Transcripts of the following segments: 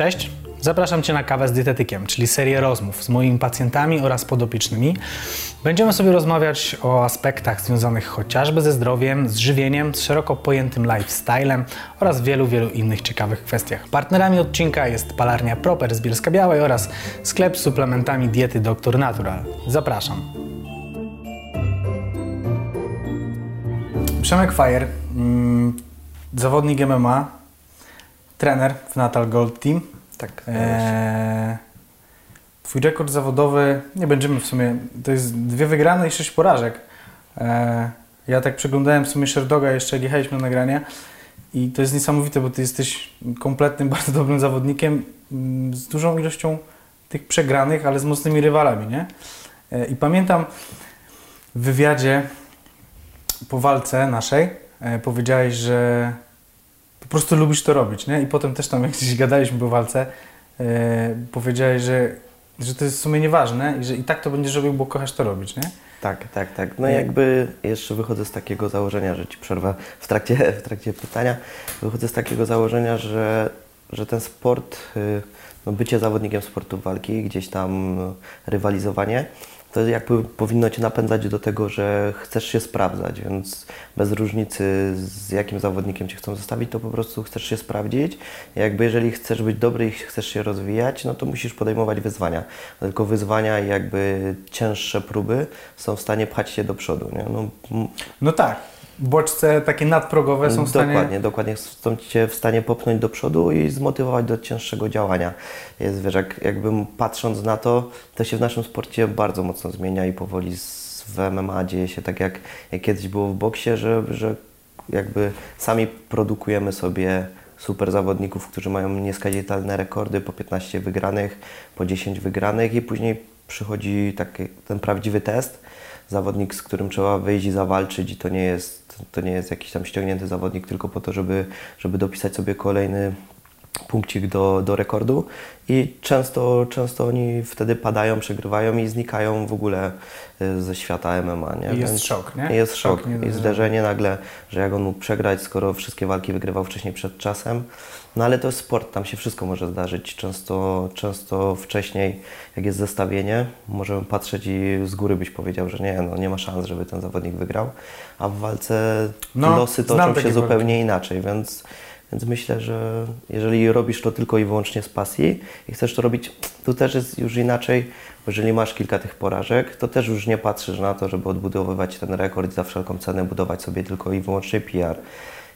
Cześć, zapraszam Cię na kawę z dietetykiem, czyli serię rozmów z moimi pacjentami oraz podopiecznymi. Będziemy sobie rozmawiać o aspektach związanych chociażby ze zdrowiem, z żywieniem, z szeroko pojętym lifestylem oraz wielu, wielu innych ciekawych kwestiach. Partnerami odcinka jest palarnia Proper z Bielska Białej oraz sklep z suplementami diety Dr Natural. Zapraszam. Przemek Fajer, mm, zawodnik MMA, trener w Natal Gold Team. Tak. Eee, twój rekord zawodowy, nie będziemy w sumie, to jest dwie wygrane i sześć porażek. Eee, ja tak przeglądałem w sumie Sherdoga jeszcze jak jechaliśmy na nagranie i to jest niesamowite, bo ty jesteś kompletnym, bardzo dobrym zawodnikiem mm, z dużą ilością tych przegranych, ale z mocnymi rywalami, nie? Eee, I pamiętam w wywiadzie po walce naszej e, powiedziałeś, że po prostu lubisz to robić, nie? I potem też tam, jak gdzieś gadaliśmy po walce, e, powiedziałeś, że, że to jest w sumie nieważne i że i tak to będziesz robił, bo kochasz to robić, nie? Tak, tak, tak. No Nie. jakby jeszcze wychodzę z takiego założenia, że Ci przerwę w trakcie, w trakcie pytania, wychodzę z takiego założenia, że, że ten sport, y, no bycie zawodnikiem sportu walki, gdzieś tam rywalizowanie, to jakby powinno Cię napędzać do tego, że chcesz się sprawdzać, więc bez różnicy z jakim zawodnikiem Cię chcą zostawić, to po prostu chcesz się sprawdzić. Jakby jeżeli chcesz być dobry i chcesz się rozwijać, no to musisz podejmować wyzwania. Tylko wyzwania i jakby cięższe próby są w stanie pchać Cię do przodu. Nie? No, No tak, bodźce takie nadprogowe są w stanie... Dokładnie, dokładnie są Cię w stanie popchnąć do przodu i zmotywować do cięższego działania. Jest, wiesz, jak, jakbym patrząc na to, to się w naszym sporcie bardzo mocno zmienia i powoli z, w MMA dzieje się tak, jak, jak kiedyś było w boksie, że, że jakby sami produkujemy sobie super zawodników, którzy mają nieskazitelne rekordy, po 15 wygranych, po 10 wygranych i później przychodzi taki, ten prawdziwy test, zawodnik, z którym trzeba wyjść i zawalczyć i to nie jest, to nie jest jakiś tam ściągnięty zawodnik tylko po to, żeby, żeby dopisać sobie kolejny punkcik do, do rekordu i często, często oni wtedy padają, przegrywają i znikają w ogóle y, ze świata MMA. Nie? I jest szok, nie? Jest szok. Szok, nie I zderzenie nagle, że jak on mógł przegrać, skoro wszystkie walki wygrywał wcześniej przed czasem. No ale to jest sport, tam się wszystko może zdarzyć. Często, często wcześniej, jak jest zestawienie, możemy patrzeć i z góry byś powiedział, że nie, no nie ma szans, żeby ten zawodnik wygrał. A w walce No, losy toczą się walki. zupełnie inaczej, więc, więc myślę, że jeżeli robisz to tylko i wyłącznie z pasji i chcesz to robić, tu też jest już inaczej, bo jeżeli masz kilka tych porażek, to też już nie patrzysz na to, żeby odbudowywać ten rekord i za wszelką cenę budować sobie tylko i wyłącznie PR.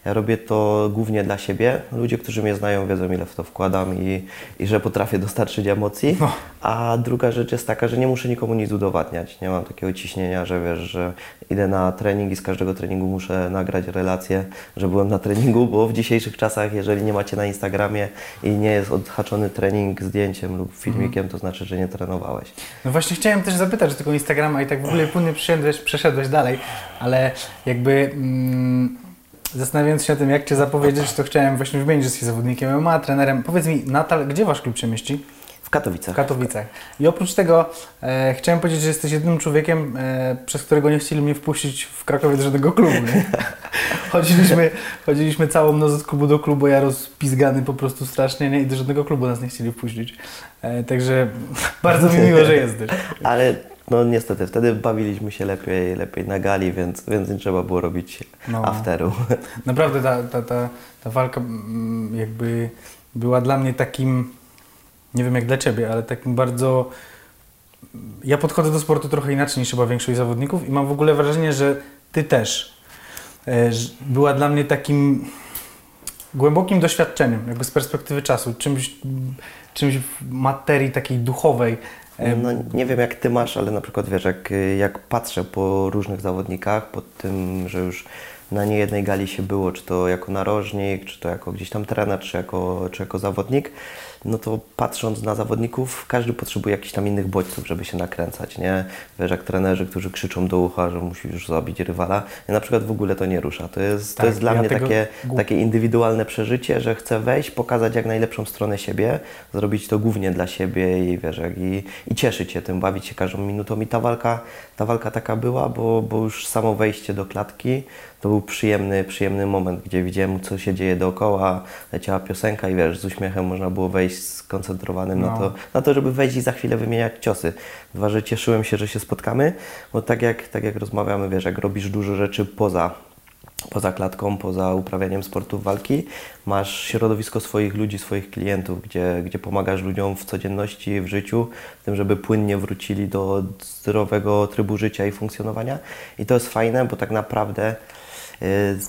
Ja robię to głównie dla siebie. Ludzie, którzy mnie znają, wiedzą, ile w to wkładam i, i że potrafię dostarczyć emocji. No. A druga rzecz jest taka, że nie muszę nikomu nic udowadniać. Nie mam takiego ciśnienia, że wiesz, że idę na trening i z każdego treningu muszę nagrać relację, że byłem na treningu, bo w dzisiejszych czasach, jeżeli nie macie na Instagramie i nie jest odhaczony trening zdjęciem lub filmikiem, to znaczy, że nie trenowałeś. No właśnie chciałem też zapytać o tego Instagrama i tak w ogóle płynnie przeszedłeś, przeszedłeś dalej, ale jakby mm, zastanawiając się o tym, jak Cię zapowiedzieć, to chciałem właśnie wymienić, że jesteś zawodnikiem MMA, trenerem. Powiedz mi, Natal, gdzie Wasz klub się mieści? W Katowicach. W Katowicach. I oprócz tego e, chciałem powiedzieć, że jesteś jedynym człowiekiem, e, przez którego nie chcieli mnie wpuścić w Krakowie do żadnego klubu. Nie? chodziliśmy, chodziliśmy całą noc od klubu do klubu, ja rozpizgany po prostu strasznie nie? i do żadnego klubu nas nie chcieli wpuścić. E, także bardzo mi miło, że jesteś. Ale no niestety, wtedy bawiliśmy się lepiej, lepiej na gali, więc, więc nie trzeba było robić No. afteru. Naprawdę ta, ta, ta, ta walka mm, jakby była dla mnie takim, nie wiem jak dla Ciebie, ale takim bardzo... Ja podchodzę do sportu trochę inaczej niż chyba większość zawodników i mam w ogóle wrażenie, że Ty też. E, Była dla mnie takim głębokim doświadczeniem, jakby z perspektywy czasu, czymś, czymś w materii takiej duchowej. E, No, nie wiem jak ty masz, ale na przykład wiesz, jak, jak patrzę po różnych zawodnikach, po tym, że już na niejednej gali się było, czy to jako narożnik, czy to jako gdzieś tam trener, czy jako, czy jako zawodnik, no to patrząc na zawodników, każdy potrzebuje jakichś tam innych bodźców, żeby się nakręcać, nie? Wiesz, jak trenerzy, którzy krzyczą do ucha, że musisz już zabić rywala, ja na przykład w ogóle to nie rusza. To jest, Tak, to jest dla ja mnie takie, takie indywidualne przeżycie, że chcę wejść, pokazać jak najlepszą stronę siebie, zrobić to głównie dla siebie i wiesz, jak, i, i cieszyć się tym, bawić się każdą minutą. I ta walka, ta walka taka była, bo, bo już samo wejście do klatki to był przyjemny, przyjemny moment, gdzie widziałem, co się dzieje dookoła, leciała piosenka i wiesz, z uśmiechem można było wejść skoncentrowanym na, No. to, na to, żeby wejść i za chwilę wymieniać ciosy. Dwa, że cieszyłem się, że się spotkamy, bo tak jak, tak jak rozmawiamy, wiesz, jak robisz dużo rzeczy poza poza klatką, poza uprawianiem sportów walki, masz środowisko swoich ludzi, swoich klientów, gdzie, gdzie pomagasz ludziom w codzienności, w życiu, w tym, żeby płynnie wrócili do zdrowego trybu życia i funkcjonowania. I to jest fajne, bo tak naprawdę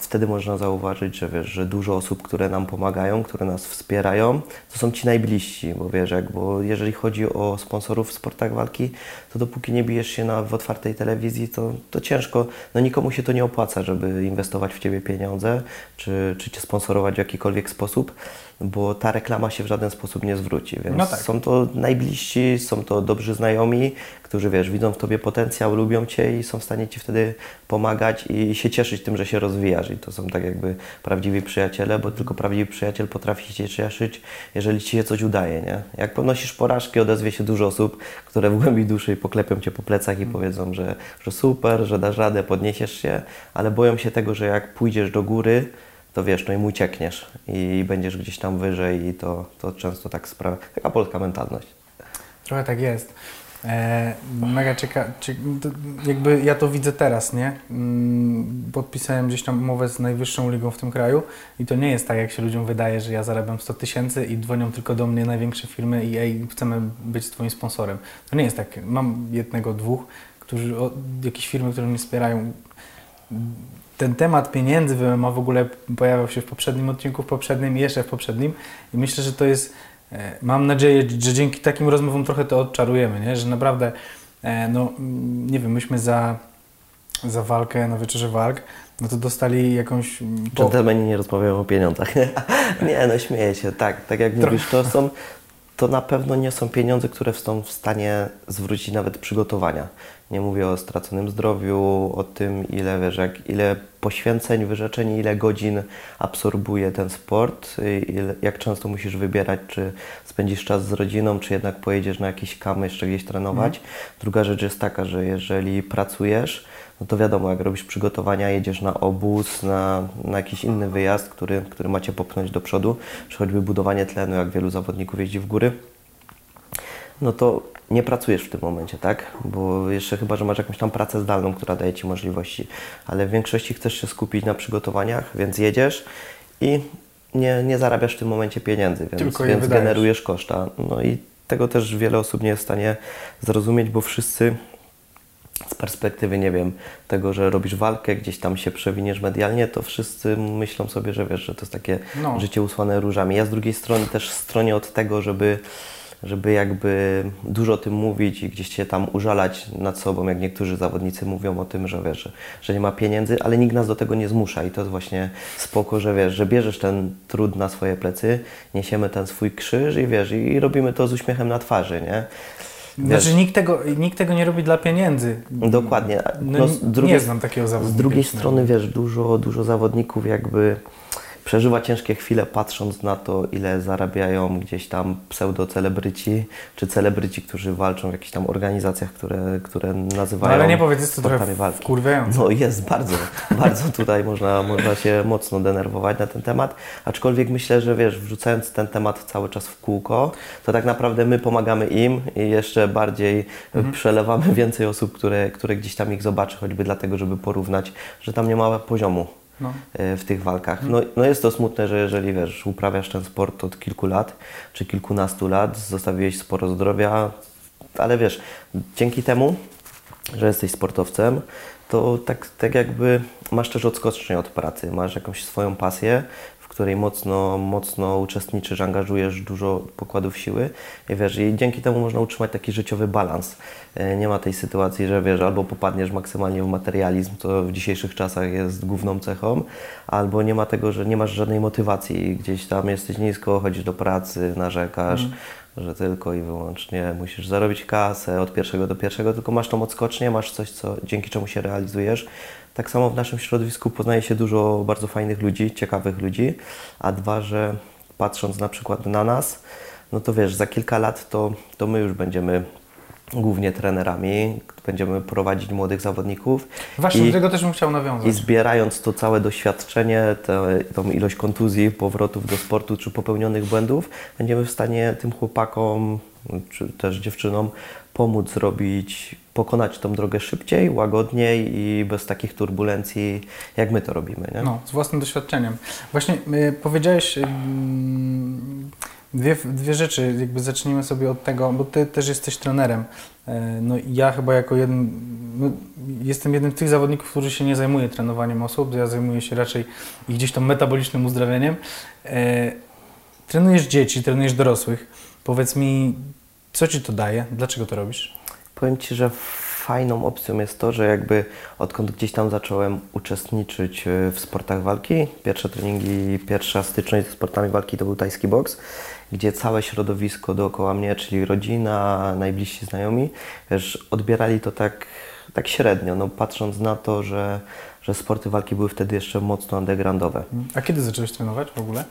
wtedy można zauważyć, że wiesz, że dużo osób, które nam pomagają, które nas wspierają, to są ci najbliżsi, bo wiesz, jak, bo jeżeli chodzi o sponsorów w sportach walki, to dopóki nie bijesz się na, w otwartej telewizji, to, to ciężko, no nikomu się to nie opłaca, żeby inwestować w Ciebie pieniądze, czy, czy Cię sponsorować w jakikolwiek sposób, bo ta reklama się w żaden sposób nie zwróci, więc No tak. są to najbliżsi, są to dobrzy znajomi, którzy wiesz, widzą w Tobie potencjał, lubią Cię i są w stanie Ci wtedy pomagać i się cieszyć tym, że się rozwijasz i to są tak jakby prawdziwi przyjaciele, bo tylko prawdziwy przyjaciel potrafi się cieszyć, jeżeli Ci się coś udaje, nie? Jak ponosisz porażki, odezwie się dużo osób, które w głębi duszy poklepią Cię po plecach i powiedzą, że, że super, że dasz radę, podniesiesz się, ale boją się tego, że jak pójdziesz do góry, to wiesz, no i mu uciekniesz i będziesz gdzieś tam wyżej i to, to często tak sprawia, taka polska mentalność. Trochę tak jest. E, mega ciekawe, jakby ja to widzę teraz, nie? Mm, Podpisałem gdzieś tam umowę z najwyższą ligą w tym kraju i to nie jest tak, jak się ludziom wydaje, że ja zarabiam 100 tysięcy i dzwonią tylko do mnie największe firmy i ej, chcemy być Twoim sponsorem. To nie jest tak. Mam jednego, dwóch, którzy, o, jakieś firmy, które mnie wspierają. Ten temat pieniędzy w MMA w ogóle pojawiał się w poprzednim odcinku, w poprzednim i jeszcze w poprzednim i myślę, że to jest E, Mam nadzieję, że dzięki takim rozmowom trochę to odczarujemy, nie? że naprawdę, e, no mm, nie wiem, myśmy za, za walkę na wieczorze walk, no to dostali jakąś... mm, Dżentelmeni nie rozmawiają o pieniądzach. nie, no śmieję się, tak, tak jak Trochę. mówisz, to są, to na pewno nie są pieniądze, które są w stanie zwrócić nawet przygotowania. Nie mówię o straconym zdrowiu, o tym ile, wiesz, jak, ile poświęceń, wyrzeczeń, ile godzin absorbuje ten sport, i ile, jak często musisz wybierać, czy spędzisz czas z rodziną, czy jednak pojedziesz na jakieś kamy jeszcze gdzieś trenować. Druga rzecz jest taka, że jeżeli pracujesz, no to wiadomo, jak robisz przygotowania, jedziesz na obóz, na, na jakiś inny wyjazd, który, który macie popchnąć do przodu, czy choćby budowanie tlenu, jak wielu zawodników jeździ w góry, no to nie pracujesz w tym momencie, tak? Bo jeszcze chyba, że masz jakąś tam pracę zdalną, która daje Ci możliwości, ale w większości chcesz się skupić na przygotowaniach, więc jedziesz i nie, nie zarabiasz w tym momencie pieniędzy, więc, więc generujesz koszta. No i tego też wiele osób nie jest w stanie zrozumieć, bo wszyscy z perspektywy, nie wiem, tego, że robisz walkę, gdzieś tam się przewiniesz medialnie, to wszyscy myślą sobie, że wiesz, że to jest takie No. życie usłane różami. Ja z drugiej strony też stronię od tego, żeby, żeby jakby dużo o tym mówić i gdzieś się tam użalać nad sobą, jak niektórzy zawodnicy mówią o tym, że wiesz, że, nie ma pieniędzy, ale nikt nas do tego nie zmusza i to jest właśnie spoko, że wiesz, że bierzesz ten trud na swoje plecy, niesiemy ten swój krzyż i wiesz, i robimy to z uśmiechem na twarzy, nie? Wiesz, Znaczy nikt tego, nikt tego nie robi dla pieniędzy. Dokładnie. No, No, nie- z drugiej, nie znam takiego Z zawodnika. drugiej przynajmniej. strony, wiesz, dużo, dużo zawodników jakby przeżywa ciężkie chwile, patrząc na to, ile zarabiają gdzieś tam pseudo-celebryci, czy celebryci, którzy walczą w jakichś tam organizacjach, które, które No nazywają ale nie powiedz, jest to trochę walki. wkurwiające. No jest bardzo, bardzo tutaj można, można się mocno denerwować na ten temat, aczkolwiek myślę, że wiesz, wrzucając ten temat cały czas w kółko, to tak naprawdę my pomagamy im i jeszcze bardziej Mhm. przelewamy więcej osób, które, które gdzieś tam ich zobaczy, choćby dlatego, żeby porównać, że tam nie ma poziomu No. e, w tych walkach. No, no jest to smutne, że jeżeli wiesz, uprawiasz ten sport od kilku lat, czy kilkunastu lat, zostawiłeś sporo zdrowia, ale wiesz, dzięki temu, że jesteś sportowcem, to tak, tak jakby masz też odskocznię od pracy, masz jakąś swoją pasję, której mocno, mocno uczestniczysz, angażujesz dużo pokładów siły i wiesz, i dzięki temu można utrzymać taki życiowy balans. E, Nie ma tej sytuacji, że wiesz, albo popadniesz maksymalnie w materializm, co w dzisiejszych czasach jest główną cechą, albo nie ma tego, że nie masz żadnej motywacji, gdzieś tam jesteś nisko, chodzisz do pracy, narzekasz, że tylko i wyłącznie musisz zarobić kasę od pierwszego do pierwszego, tylko masz tą odskocznię, masz coś, co, dzięki czemu się realizujesz. Tak samo w naszym środowisku poznaje się dużo bardzo fajnych ludzi, ciekawych ludzi, a dwa, że patrząc na przykład na nas, no to wiesz, za kilka lat to, to my już będziemy głównie trenerami. Będziemy prowadzić młodych zawodników. Właśnie I- do tego też bym chciał nawiązać. I zbierając to całe doświadczenie, tę tą ilość kontuzji, powrotów do sportu czy popełnionych błędów, będziemy w stanie tym chłopakom czy też dziewczynom pomóc zrobić, pokonać tą drogę szybciej, łagodniej i bez takich turbulencji, jak my to robimy. Nie? No, z własnym doświadczeniem. Właśnie y, powiedziałeś ym, dwie, dwie rzeczy, jakby zacznijmy sobie od tego, bo Ty też jesteś trenerem. E, No i ja chyba jako jeden, no, jestem jednym z tych zawodników, który się nie zajmuje trenowaniem osób, ja zajmuję się raczej ich gdzieś tam metabolicznym uzdrawianiem. E, Trenujesz dzieci, trenujesz dorosłych. Powiedz mi, co Ci to daje? Dlaczego to robisz? Powiem Ci, że fajną opcją jest to, że jakby odkąd gdzieś tam zacząłem uczestniczyć e, w sportach walki, pierwsze treningi, pierwsza styczność ze sportami walki to był tajski boks, gdzie całe środowisko dookoła mnie, czyli rodzina, najbliżsi znajomi, wiesz, odbierali to tak, tak średnio, no patrząc na to, że, że sporty walki były wtedy jeszcze mocno undergroundowe. A kiedy zacząłeś trenować w ogóle?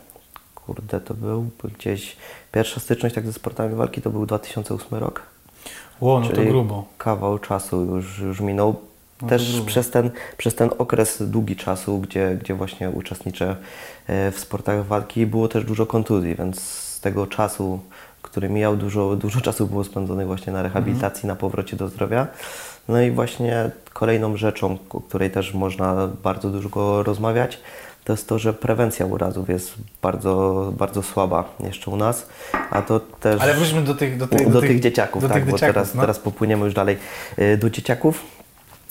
Kurde, to był gdzieś pierwsza styczność tak ze sportami walki to był 2008 rok. Ło, no to grubo. kawał czasu już, już minął. No Też przez ten, przez ten okres długi czasu, gdzie, gdzie właśnie uczestniczę e, w sportach walki, było też dużo kontuzji, więc z tego czasu, który mijał, dużo, dużo czasu było spędzonych właśnie na rehabilitacji, Mhm. na powrocie do zdrowia. No i właśnie kolejną rzeczą, o której też można bardzo dużo rozmawiać, to jest to, że prewencja urazów jest bardzo, bardzo słaba jeszcze u nas, a to też... Ale wróćmy do tych, do tych, Do, tych dzieciaków, do tak, tych bo dzieciaków, teraz, no. teraz popłyniemy już dalej y, do dzieciaków.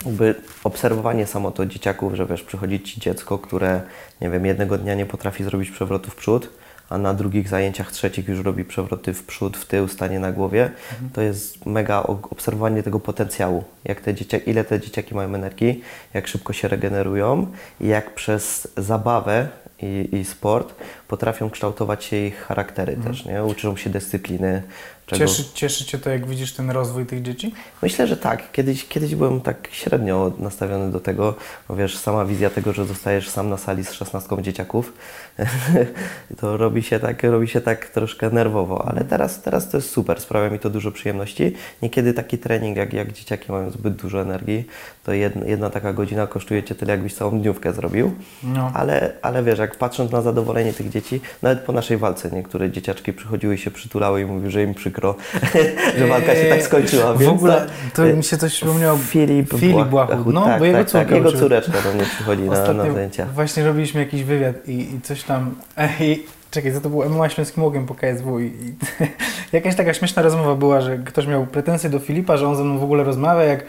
Jakby obserwowanie samo to dzieciaków, że wiesz, przychodzi ci dziecko, które nie wiem, jednego dnia nie potrafi zrobić przewrotu w przód, a na drugich zajęciach trzecich już robi przewroty w przód, w tył, stanie na głowie. Mhm. To jest mega obserwowanie tego potencjału, jak te dzieciaki, ile te dzieciaki mają energii, jak szybko się regenerują i jak przez zabawę i, i sport potrafią kształtować się ich charaktery też, nie? Uczą się dyscypliny. czego- Mhm. Cieszy, cieszy Cię to, jak widzisz ten rozwój tych dzieci? Myślę, że tak. Kiedyś, kiedyś byłem tak średnio nastawiony do tego, bo wiesz, sama wizja tego, że zostajesz sam na sali z 16 dzieciaków, to robi się tak, robi się tak troszkę nerwowo, ale teraz, teraz to jest super, sprawia mi to dużo przyjemności. Niekiedy taki trening, jak, jak dzieciaki mają zbyt dużo energii, to jedna, jedna taka godzina kosztuje Cię tyle, jakbyś całą dniówkę zrobił. No. Ale, ale wiesz, jak patrząc na zadowolenie tych dzieci, nawet po naszej walce niektóre dzieciaczki przychodziły i się przytulały i mówiły, że im przykro, że walka się tak skończyła. W ogóle to e, mi się coś przypomniało. Filip, Filip Błachut, no, tak, bo jego tak, tak, jego córeczka do mnie przychodzi na, na zajęcia. właśnie robiliśmy jakiś wywiad i, i coś tam. I, czekaj, co to było MMA Śląskim Łogiem po KSW i, i jakaś taka śmieszna rozmowa była, że ktoś miał pretensje do Filipa, że on ze mną w ogóle rozmawia, jak e,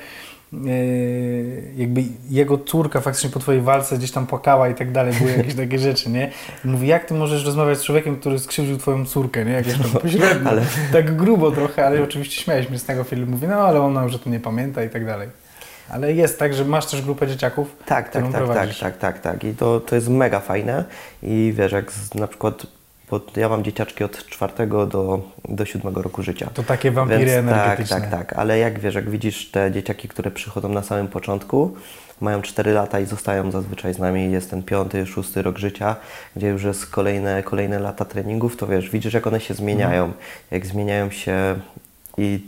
jakby jego córka faktycznie po twojej walce gdzieś tam płakała i tak dalej, były jakieś takie rzeczy, nie? I mówi, jak ty możesz rozmawiać z człowiekiem, który skrzywdził twoją córkę, nie? Jakieś tam pośrednio, ale- tak grubo trochę, ale oczywiście śmialiśmy z tego Filip mówi, no ale ona już o tym nie pamięta i tak dalej. Ale jest tak, że masz też grupę dzieciaków, Tak, tak, tak, tak, prowadzisz. tak, tak, tak. I to, to jest mega fajne. I wiesz, jak z, na przykład, bo ja mam dzieciaczki od czwartego do, do siódmego roku życia. To takie wampiry Więc tak, energetyczne. tak, tak. Ale jak wiesz, jak widzisz te dzieciaki, które przychodzą na samym początku, mają 4 lata i zostają zazwyczaj z nami, jest ten piąty, szósty rok życia, gdzie już jest kolejne, kolejne lata treningów, to wiesz, widzisz jak one się zmieniają, Mhm. jak zmieniają się i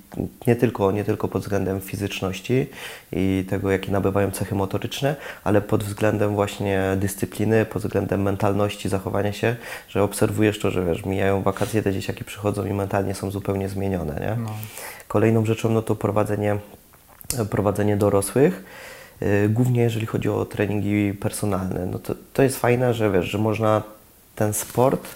nie tylko, nie tylko pod względem fizyczności i tego, jakie nabywają cechy motoryczne, ale pod względem właśnie dyscypliny, pod względem mentalności, zachowania się, że obserwujesz to, że wiesz, mijają wakacje, te dzieciaki przychodzą i mentalnie są zupełnie zmienione, nie? No. Kolejną rzeczą no to prowadzenie, prowadzenie dorosłych. Yy, Głównie jeżeli chodzi o treningi personalne, no to, to jest fajne, że wiesz, że można ten sport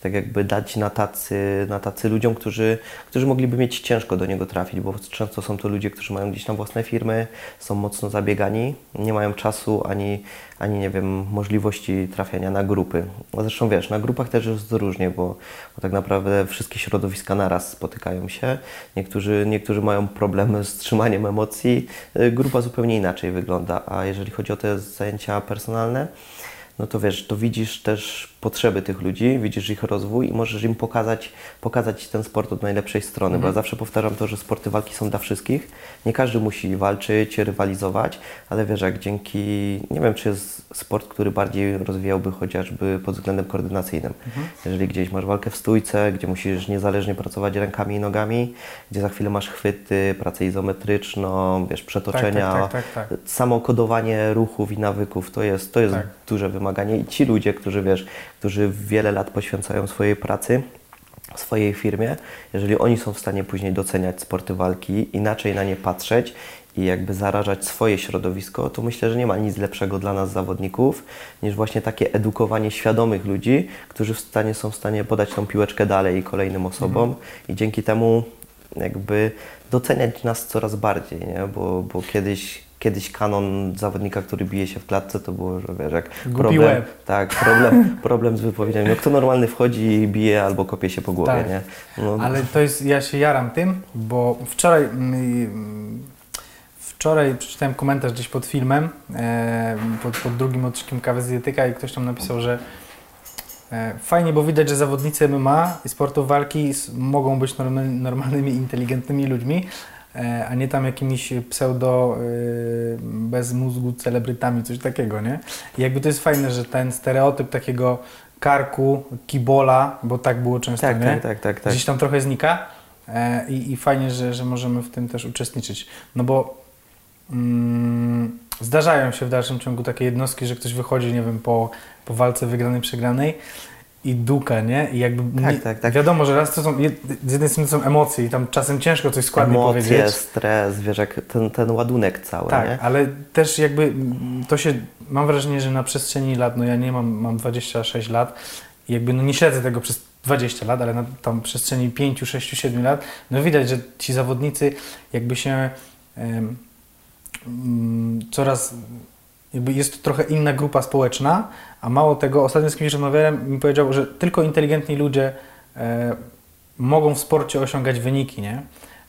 tak jakby dać na tacy, na tacy ludziom, którzy, którzy mogliby mieć ciężko do niego trafić, bo często są to ludzie, którzy mają gdzieś tam własne firmy, są mocno zabiegani, nie mają czasu ani, ani nie wiem, możliwości trafiania na grupy. Zresztą wiesz, na grupach też jest różnie, bo, bo tak naprawdę wszystkie środowiska naraz spotykają się. Niektórzy, niektórzy mają problemy z trzymaniem emocji, grupa zupełnie inaczej wygląda, a jeżeli chodzi o te zajęcia personalne, no to wiesz, to widzisz też potrzeby tych ludzi, widzisz ich rozwój i możesz im pokazać, pokazać ten sport od najlepszej strony. Bo ja Mhm. zawsze powtarzam to, że sporty walki są dla wszystkich. Nie każdy musi walczyć, rywalizować, ale wiesz, jak dzięki, nie wiem, czy jest sport, który bardziej rozwijałby chociażby pod względem koordynacyjnym. Mhm. Jeżeli gdzieś masz walkę w stójce, gdzie musisz niezależnie pracować rękami i nogami, gdzie za chwilę masz chwyty, pracę izometryczną, wiesz, przetoczenia, tak, tak, tak, tak. samo kodowanie ruchów i nawyków to jest, to jest Tak. duże wymaganie i ci ludzie, którzy wiesz, którzy wiele lat poświęcają swojej pracy, swojej firmie, jeżeli oni są w stanie później doceniać sporty walki, inaczej na nie patrzeć i jakby zarażać swoje środowisko, to myślę, że nie ma nic lepszego dla nas zawodników, niż właśnie takie edukowanie świadomych ludzi, którzy w stanie są w stanie podać tą piłeczkę dalej kolejnym osobom i dzięki temu jakby doceniać nas coraz bardziej, nie? Bo, bo kiedyś, kiedyś kanon zawodnika, który bije się w klatce, to było, że wiesz, jak problem, łeb. tak, problem, problem z wypowiedziami. No kto normalny wchodzi i bije albo kopie się po głowie, Tak. nie? No, Ale to jest, ja się jaram tym, bo wczoraj, mm, wczoraj przeczytałem komentarz gdzieś pod filmem, e, pod, pod drugim odcinkiem Kawy z Dietyka i ktoś tam napisał, że e, fajnie, bo widać, że zawodnicy MMA i sportów walki mogą być normal, normalnymi, inteligentnymi ludźmi, a nie tam jakimiś pseudo e, bez mózgu celebrytami, coś takiego, nie? I jakby to jest fajne, że ten stereotyp takiego karku, kibola, bo tak było często, tak, nie? tak, tak, tak, tak. gdzieś tam trochę znika e, i, i fajnie, że, że możemy w tym też uczestniczyć. No bo mm, zdarzają się w dalszym ciągu takie jednostki, że ktoś wychodzi, nie wiem, po, po walce wygranej, przegranej i duka, nie? I jakby Tak, nie, tak, tak. wiadomo, że raz to są, z jednej strony są emocje i tam czasem ciężko coś składnie Emocje, powiedzieć. stres, wiesz, jak ten, ten ładunek cały, Tak, nie? ale też jakby to się, mam wrażenie, że na przestrzeni lat, no ja nie mam, mam 26 lat i jakby no nie śledzę tego przez 20 lat, ale na tam przestrzeni 5, 6, 7 lat, no widać, że ci zawodnicy jakby się mm, coraz, jakby jest trochę inna grupa społeczna, a mało tego, ostatnio z kimś rozmawiałem, mi powiedział, że tylko inteligentni ludzie e, mogą w sporcie osiągać wyniki, nie?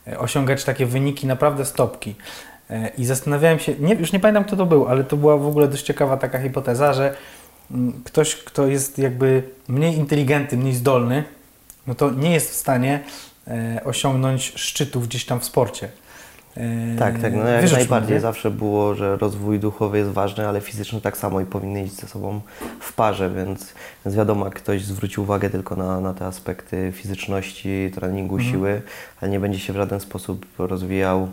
E, Osiągać takie wyniki naprawdę stopki. E, I zastanawiałem się, nie, już nie pamiętam kto to był, ale to była w ogóle dość ciekawa taka hipoteza, że mm, ktoś, kto jest jakby mniej inteligentny, mniej zdolny, no to nie jest w stanie e, osiągnąć szczytów gdzieś tam w sporcie. E, Tak, tak, no jak najbardziej zawsze było, że rozwój duchowy jest ważny, ale fizyczny tak samo i powinny iść ze sobą w parze, więc, więc wiadomo, jak ktoś zwróci uwagę tylko na, na te aspekty fizyczności, treningu, Mhm. siły, ale nie będzie się w żaden sposób rozwijał,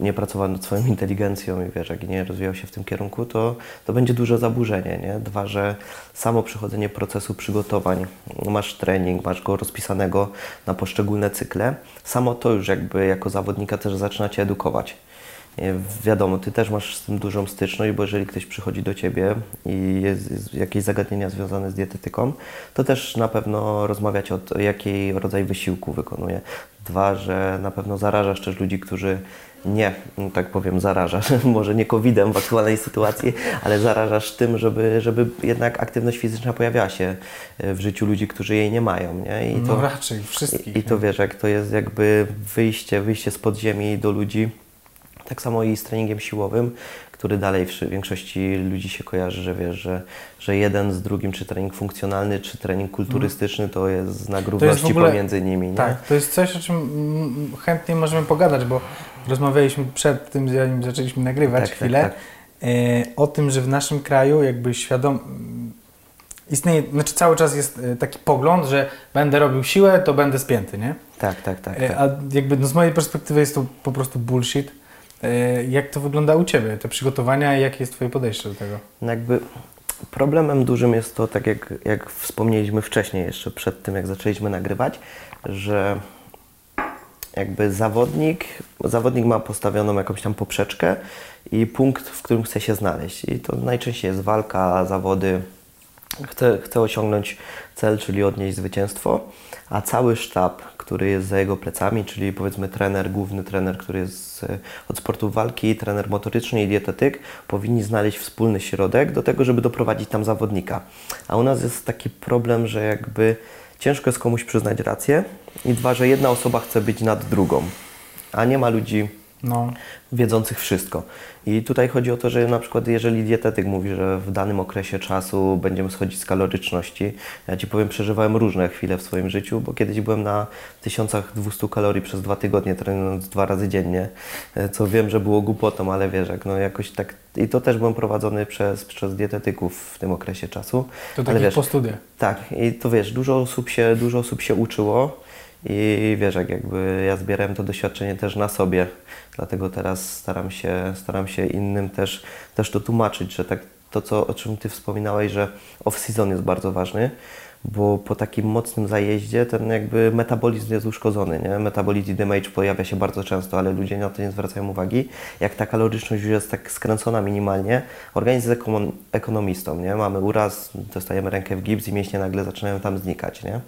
nie pracował nad swoją inteligencją i wiesz, jak nie rozwijał się w tym kierunku, to, to będzie duże zaburzenie, nie? Dwa, że samo przechodzenie procesu przygotowań, masz trening, masz go rozpisanego na poszczególne cykle, samo to już jakby jako zawodnika też zaczyna Cię edukować. Nie, Wiadomo, Ty też masz z tym dużą styczność, bo jeżeli ktoś przychodzi do Ciebie i jest, jest jakieś zagadnienia związane z dietetyką, to też na pewno rozmawiać o to, jaki rodzaj wysiłku wykonuje. Dwa, że na pewno zarażasz też ludzi, którzy nie, no tak powiem, zarażasz, może nie COVID-em w aktualnej sytuacji, ale zarażasz tym, żeby, żeby jednak aktywność fizyczna pojawiała się e, w życiu ludzi, którzy jej nie mają. Nie? I No raczej, wszystkich. i, I to wiesz, jak to jest jakby wyjście, wyjście z podziemi do ludzi, tak samo i z treningiem siłowym, który dalej w większości ludzi się kojarzy, że wiesz, że, że jeden z drugim, czy trening funkcjonalny, czy trening kulturystyczny, to jest znak równości ogóle- pomiędzy nimi. Nie? Tak, to jest coś, o czym chętnie możemy pogadać, bo rozmawialiśmy przed tym, zanim zaczęliśmy nagrywać Tak, tak, chwilę, tak. e, o tym, że w naszym kraju jakby świadom... Istnieje, znaczy cały czas jest e, taki pogląd, że będę robił siłę, to będę spięty, nie? Tak, tak, tak. E, tak. A jakby no z mojej perspektywy jest to po prostu bullshit. E, Jak to wygląda u Ciebie, te przygotowania i jakie jest Twoje podejście do tego? No jakby problemem dużym jest to, tak jak, jak wspomnieliśmy wcześniej, jeszcze przed tym, jak zaczęliśmy nagrywać, że jakby zawodnik, zawodnik ma postawioną jakąś tam poprzeczkę i punkt, w którym chce się znaleźć. I to najczęściej jest walka, zawody. Chce, chce osiągnąć cel, czyli odnieść zwycięstwo, a cały sztab, który jest za jego plecami, czyli powiedzmy trener, główny trener, który jest e, od sportów walki, trener motoryczny i dietetyk, powinni znaleźć wspólny środek do tego, żeby doprowadzić tam zawodnika. A u nas jest taki problem, że jakby ciężko jest komuś przyznać rację i dwa, że jedna osoba chce być nad drugą, a nie ma ludzi No. wiedzących wszystko. I tutaj chodzi o to, że na przykład jeżeli dietetyk mówi, że w danym okresie czasu będziemy schodzić z kaloryczności, ja Ci powiem, przeżywałem różne chwile w swoim życiu, bo kiedyś byłem na 1200 kalorii przez dwa tygodnie, trenując dwa razy dziennie, e, co wiem, że było głupotą, ale wiesz, jak no jakoś tak... I to też byłem prowadzony przez, przez dietetyków w tym okresie czasu. To Ale takich wiesz, po studiach. tak, i to wiesz, dużo osób się, dużo osób się uczyło i wiesz, jak jakby ja zbierałem to doświadczenie też na sobie, dlatego teraz staram się, staram się innym też, też to tłumaczyć, że tak to, co, o czym Ty wspominałeś, że off-season jest bardzo ważny, bo po takim mocnym zajeździe ten jakby metabolizm jest uszkodzony, nie? Metabolity damage pojawia się bardzo często, ale ludzie na to nie zwracają uwagi. Jak ta kaloryczność już jest tak skręcona minimalnie, organizm jest ekonom- ekonomistą, nie? Mamy uraz, dostajemy rękę w gips i mięśnie nagle zaczynają tam znikać, nie?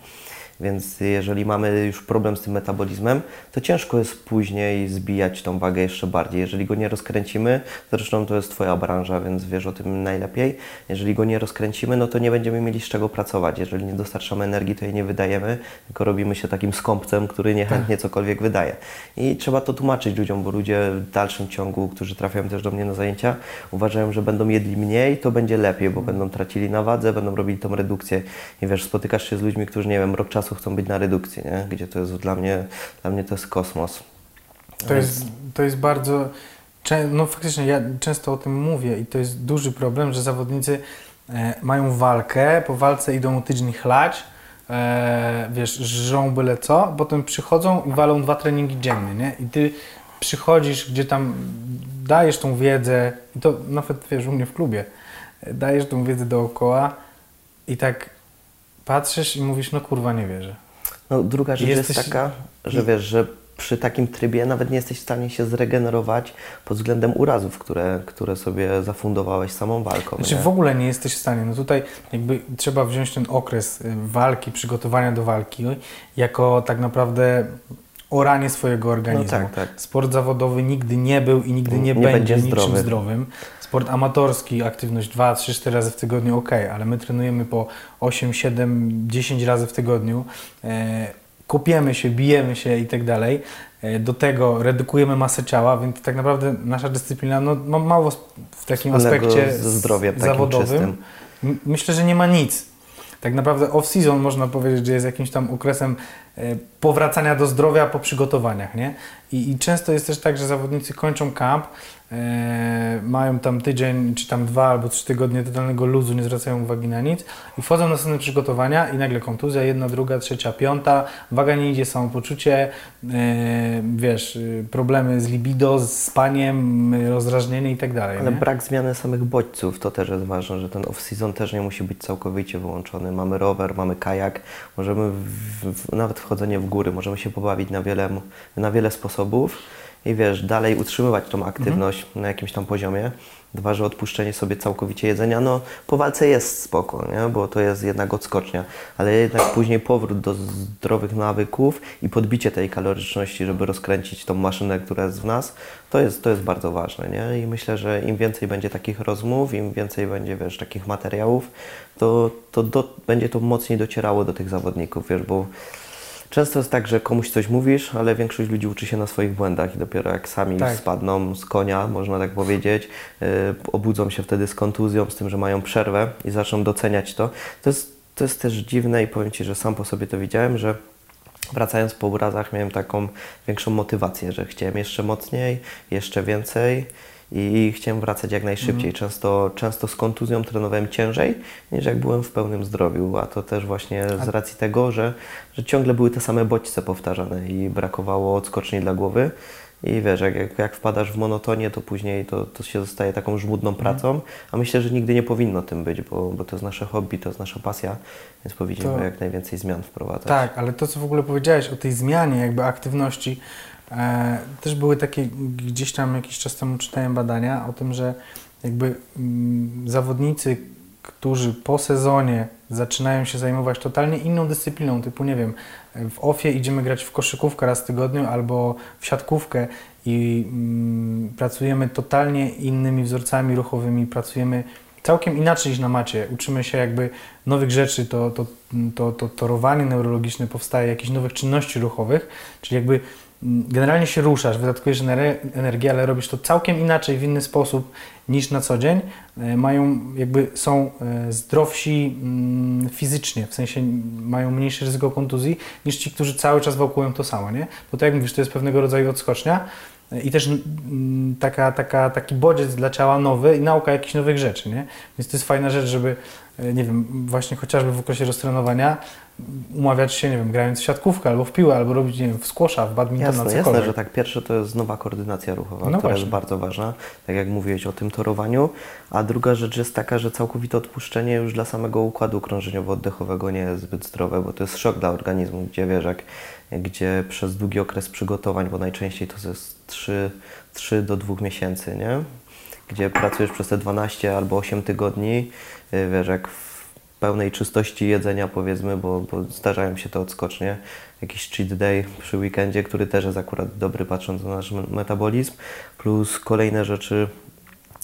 Więc jeżeli mamy już problem z tym metabolizmem, to ciężko jest później zbijać tą wagę jeszcze bardziej. Jeżeli go nie rozkręcimy, zresztą to jest Twoja branża, więc wiesz o tym najlepiej. Jeżeli go nie rozkręcimy, no to nie będziemy mieli z czego pracować. Jeżeli nie dostarczamy energii, to jej nie wydajemy, tylko robimy się takim skąpcem, który niechętnie cokolwiek wydaje. I trzeba to tłumaczyć ludziom, bo ludzie w dalszym ciągu, którzy trafiają też do mnie na zajęcia, uważają, że będą jedli mniej, to będzie lepiej, bo będą tracili na wadze, będą robili tą redukcję. I wiesz, spotykasz się z ludźmi, którzy, nie wiem, rok czasu chcą być na redukcji, nie? gdzie to jest dla mnie, dla mnie to jest kosmos. To jest, to jest bardzo. No faktycznie, ja często o tym mówię i to jest duży problem, że zawodnicy e, mają walkę, po walce idą tydzień chlać, e, wiesz, żrą byle co, potem przychodzą i walą dwa treningi dziennie, nie? I ty przychodzisz, gdzie tam dajesz tą wiedzę, i to nawet wiesz, u mnie w klubie, e, dajesz tą wiedzę dookoła i tak patrzysz i mówisz, no kurwa, nie wierzę. No, druga rzecz Jesteś- jest taka, że wiesz, że przy takim trybie nawet nie jesteś w stanie się zregenerować pod względem urazów, które, które sobie zafundowałeś samą walką. Znaczy nie? w ogóle nie jesteś w stanie. No tutaj jakby trzeba wziąć ten okres y, walki, przygotowania do walki jako tak naprawdę oranie swojego organizmu. No tak, tak. Sport zawodowy nigdy nie był i nigdy nie, Nie będzie, będzie niczym zdrowy. zdrowym. Sport amatorski, aktywność 2, 3, 4 razy w tygodniu, ok, ale my trenujemy po 8, 7, 10 razy w tygodniu. E, kopiemy się, bijemy się i tak dalej. E, Do tego redukujemy masę ciała, więc tak naprawdę nasza dyscyplina no, ma mało w takim Wspólnego aspekcie takim zawodowym. czystym. Myślę, że nie ma nic. Tak naprawdę off-season można powiedzieć, że jest jakimś tam okresem e, powracania do zdrowia po przygotowaniach, nie? I, I często jest też tak, że zawodnicy kończą kamp, e, mają tam tydzień, czy tam dwa albo trzy tygodnie totalnego luzu, nie zwracają uwagi na nic i wchodzą na następne przygotowania i nagle kontuzja, jedna, druga, trzecia, piąta, waga nie idzie, samopoczucie, e, wiesz, y, problemy z libido, z spaniem, y, rozdrażnienie i tak dalej, Ale nie? brak zmiany samych bodźców to też jest ważne, że ten off-season też nie musi być całkowicie wyłączony. Mamy rower, mamy kajak, możemy w, w, nawet wchodzenie w góry, możemy się pobawić na wiele, na wiele sposobów i wiesz, dalej utrzymywać tą aktywność na jakimś tam poziomie. Dwa, że odpuszczenie sobie całkowicie jedzenia, no po walce jest spoko, nie? bo to jest jednak odskocznia, ale jednak później powrót do zdrowych nawyków i podbicie tej kaloryczności, żeby rozkręcić tą maszynę, która jest w nas, to jest, to jest bardzo ważne, nie? I myślę, że im więcej będzie takich rozmów, im więcej będzie, wiesz, takich materiałów, to, to do, będzie to mocniej docierało do tych zawodników, wiesz, bo często jest tak, że komuś coś mówisz, ale większość ludzi uczy się na swoich błędach i dopiero jak sami Tak. spadną z konia, można tak powiedzieć, yy, obudzą się wtedy z kontuzją, z tym, że mają przerwę i zaczną doceniać to. To jest, to jest też dziwne i powiem Ci, że sam po sobie to widziałem, że wracając po urazach miałem taką większą motywację, że chciałem jeszcze mocniej, jeszcze więcej i chciałem wracać jak najszybciej. Często, często z kontuzją trenowałem ciężej niż jak byłem w pełnym zdrowiu, a to też właśnie z racji tego, że, że ciągle były te same bodźce powtarzane i brakowało odskoczni dla głowy. I wiesz, jak, jak, wpadasz w monotonię, to później to, to się zostaje taką żmudną pracą, a myślę, że nigdy nie powinno tym być, bo, bo to jest nasze hobby, to jest nasza pasja, więc powinniśmy To- jak najwięcej zmian wprowadzać. Tak, ale to, co w ogóle powiedziałeś o tej zmianie jakby aktywności, też były takie, gdzieś tam jakiś czas temu czytałem badania o tym, że jakby mm, zawodnicy, którzy po sezonie zaczynają się zajmować totalnie inną dyscypliną, typu nie wiem, w ofie idziemy grać w koszykówkę raz w tygodniu albo w siatkówkę i mm, pracujemy totalnie innymi wzorcami ruchowymi, pracujemy całkiem inaczej niż na macie. Uczymy się jakby nowych rzeczy, to, to, to, to torowanie neurologiczne powstaje, jakichś nowych czynności ruchowych, czyli jakby generalnie się ruszasz, wydatkujesz ener- energię, ale robisz to całkiem inaczej, w inny sposób niż na co dzień. E, Mają jakby, są e, zdrowsi mm, fizycznie, w sensie mają mniejsze ryzyko kontuzji niż ci, którzy cały czas wałkują to samo, nie? Bo tak jak mówisz, to jest pewnego rodzaju odskocznia, i też mm, taka, taka, taki bodziec dla ciała nowy i nauka jakichś nowych rzeczy, nie? Więc to jest fajna rzecz, żeby, e, nie wiem, właśnie chociażby w okresie roztrenowania umawiać się, nie wiem, grając w siatkówkę albo w piłę, albo robić, nie wiem, w squasha, w badmintona, Jasne, cokolwiek. jasne, że tak. Pierwsze to jest nowa koordynacja ruchowa, No która właśnie. jest bardzo ważna, tak jak mówiłeś o tym torowaniu. A druga rzecz jest taka, że całkowite odpuszczenie już dla samego układu krążeniowo-oddechowego nie jest zbyt zdrowe, bo to jest szok dla organizmu, gdzie wiesz, jak, gdzie przez długi okres przygotowań, bo najczęściej to jest 3, 3 do 2 miesięcy, nie? Gdzie pracujesz przez te 12 albo 8 tygodni, y, wiesz, jak w pełnej czystości jedzenia powiedzmy, bo, bo zdarzają się te odskocznie, jakiś cheat day przy weekendzie, który też jest akurat dobry patrząc na nasz me- metabolizm, plus kolejne rzeczy,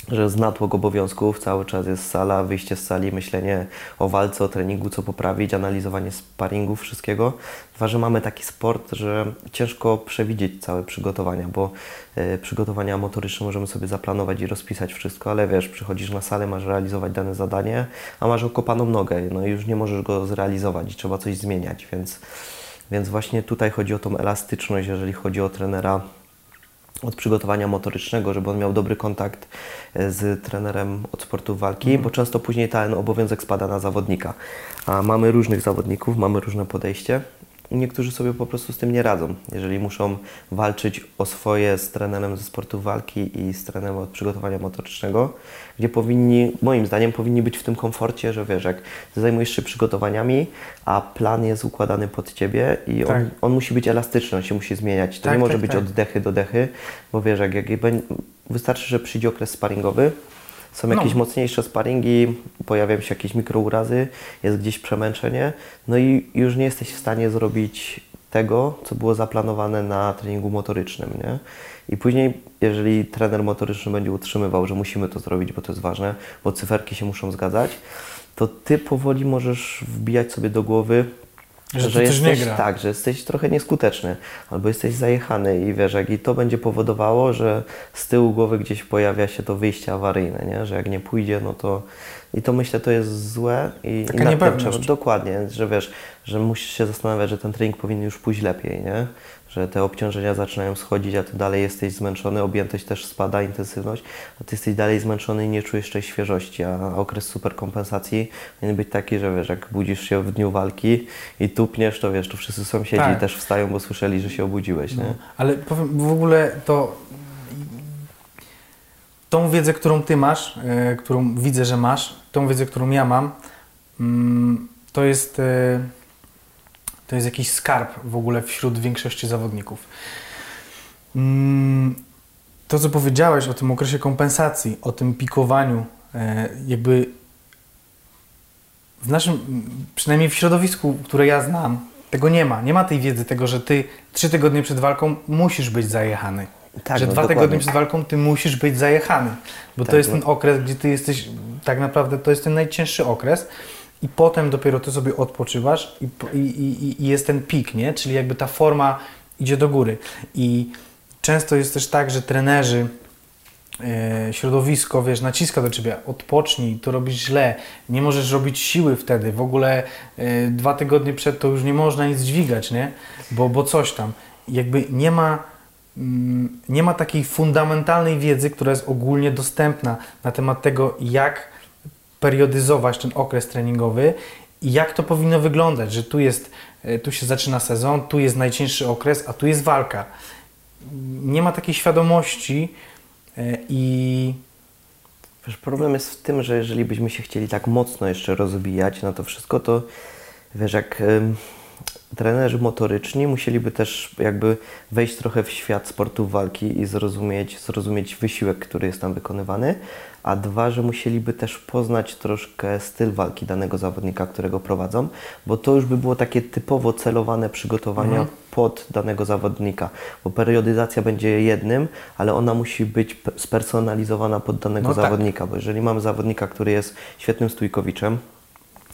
że z natłok obowiązków cały czas jest sala, wyjście z sali, myślenie o walce, o treningu, co poprawić, analizowanie sparingów, wszystkiego. Dwa, że mamy taki sport, że ciężko przewidzieć całe przygotowania, bo e, przygotowania motoryczne możemy sobie zaplanować i rozpisać wszystko, ale wiesz, przychodzisz na salę, masz realizować dane zadanie, a masz okopaną nogę, no i już nie możesz go zrealizować i trzeba coś zmieniać, więc, więc właśnie tutaj chodzi o tą elastyczność, jeżeli chodzi o trenera od przygotowania motorycznego, żeby on miał dobry kontakt e, z trenerem od sportu walki, bo często później ten obowiązek spada na zawodnika. A mamy różnych zawodników, mamy różne podejście. Niektórzy sobie po prostu z tym nie radzą. Jeżeli muszą walczyć o swoje z trenerem ze sportu walki i z trenerem od przygotowania motorycznego, gdzie powinni, moim zdaniem, powinni być w tym komforcie, że wiesz, jak ty zajmujesz się przygotowaniami, a plan jest układany pod ciebie i on, Tak. on musi być elastyczny, on się musi zmieniać. To Tak, nie może tak, być tak. od dechy do dechy, bo wiesz, jak, jak wystarczy, że przyjdzie okres sparingowy, są jakieś No. mocniejsze sparingi, pojawiają się jakieś mikrourazy, jest gdzieś przemęczenie, no i już nie jesteś w stanie zrobić tego, co było zaplanowane na treningu motorycznym, nie? I później, jeżeli trener motoryczny będzie utrzymywał, że musimy to zrobić, bo to jest ważne, bo cyferki się muszą zgadzać, to ty powoli możesz wbijać sobie do głowy, Że nie jesteś, tak, że jesteś trochę nieskuteczny, albo jesteś zajechany i wiesz, jak i to będzie powodowało, że z tyłu głowy gdzieś pojawia się to wyjście awaryjne, nie? że jak nie pójdzie, no to i to myślę, to jest złe i, Taka i dokładnie, że wiesz, że musisz się zastanawiać, że ten trening powinien już pójść lepiej, nie? Że te obciążenia zaczynają schodzić, a ty dalej jesteś zmęczony, objętość też spada, intensywność, a ty jesteś dalej zmęczony i nie czujesz tej świeżości, a okres superkompensacji powinien być taki, że wiesz, jak budzisz się w dniu walki i tupniesz, to wiesz, to wszyscy sąsiedzi Tak. też wstają, bo słyszeli, że się obudziłeś, nie? No, ale powiem, w ogóle to tą wiedzę, którą ty masz, e, którą widzę, że masz, tą wiedzę, którą ja mam, mm, to jest, e, to jest jakiś skarb w ogóle wśród większości zawodników. Mm, To, co powiedziałeś o tym okresie kompensacji, o tym pikowaniu, e, jakby w naszym, przynajmniej w środowisku, które ja znam, tego nie ma. Nie ma tej wiedzy tego, że ty trzy tygodnie przed walką musisz być zajechany. Tak, że no dwa dokładnie. tygodnie przed walką ty musisz być zajechany. Bo Tak, to jest no. ten okres, gdzie ty jesteś, tak naprawdę to jest ten najcięższy okres. I potem dopiero ty sobie odpoczywasz i, i, i, i jest ten pik, nie? Czyli jakby ta forma idzie do góry. I często jest też tak, że trenerzy, e, środowisko, wiesz, naciska do ciebie, odpocznij, to robisz źle, nie możesz robić siły wtedy, w ogóle e, dwa tygodnie przed to już nie można nic dźwigać, nie? Bo, bo coś tam. Jakby nie ma, mm, nie ma takiej fundamentalnej wiedzy, która jest ogólnie dostępna na temat tego, jak periodyzować ten okres treningowy i jak to powinno wyglądać, że tu jest, e, tu się zaczyna sezon, tu jest najcięższy okres, a tu jest walka. Nie ma takiej świadomości e, i Wiesz, problem jest w tym, że jeżeli byśmy się chcieli tak mocno jeszcze rozwijać na to wszystko, to wiesz, jak trenerzy motoryczni musieliby też jakby wejść trochę w świat sportu walki i zrozumieć, zrozumieć wysiłek, który jest tam wykonywany, a dwa, że musieliby też poznać troszkę styl walki danego zawodnika, którego prowadzą, bo to już by było takie typowo celowane przygotowania Mhm. pod danego zawodnika, bo periodyzacja będzie jednym, ale ona musi być pe- spersonalizowana pod danego No tak. zawodnika, bo jeżeli mamy zawodnika, który jest świetnym stójkowiczem,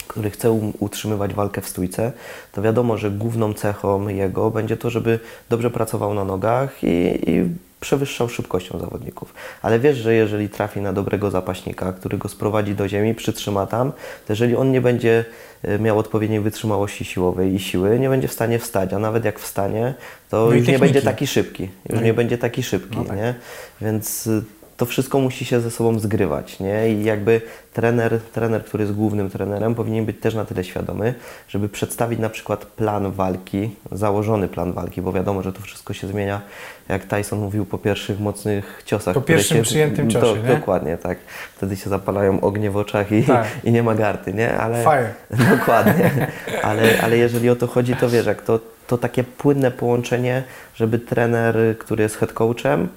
który chce um- utrzymywać walkę w stójce, to wiadomo, że główną cechą jego będzie to, żeby dobrze pracował na nogach i, i przewyższał szybkością zawodników. Ale wiesz, że jeżeli trafi na dobrego zapaśnika, który go sprowadzi do ziemi, przytrzyma tam, to jeżeli on nie będzie e, miał odpowiedniej wytrzymałości siłowej i siły, nie będzie w stanie wstać, a nawet jak wstanie, to No już nie będzie taki szybki. Już No i- nie będzie taki szybki, No tak. nie? Więc y, to wszystko musi się ze sobą zgrywać, nie? I jakby trener, trener, który jest głównym trenerem, powinien być też na tyle świadomy, żeby przedstawić na przykład plan walki, założony plan walki, bo wiadomo, że to wszystko się zmienia, jak Tyson mówił, po pierwszych mocnych ciosach. Po pierwszym się, przyjętym ciosie, nie? Dokładnie, tak. Wtedy się zapalają ognie w oczach i, Tak. i nie ma gardy, nie? Ale, Fire. Dokładnie, ale, ale jeżeli o to chodzi, to wiesz, jak to, to takie płynne połączenie, żeby trener, który jest head coachem,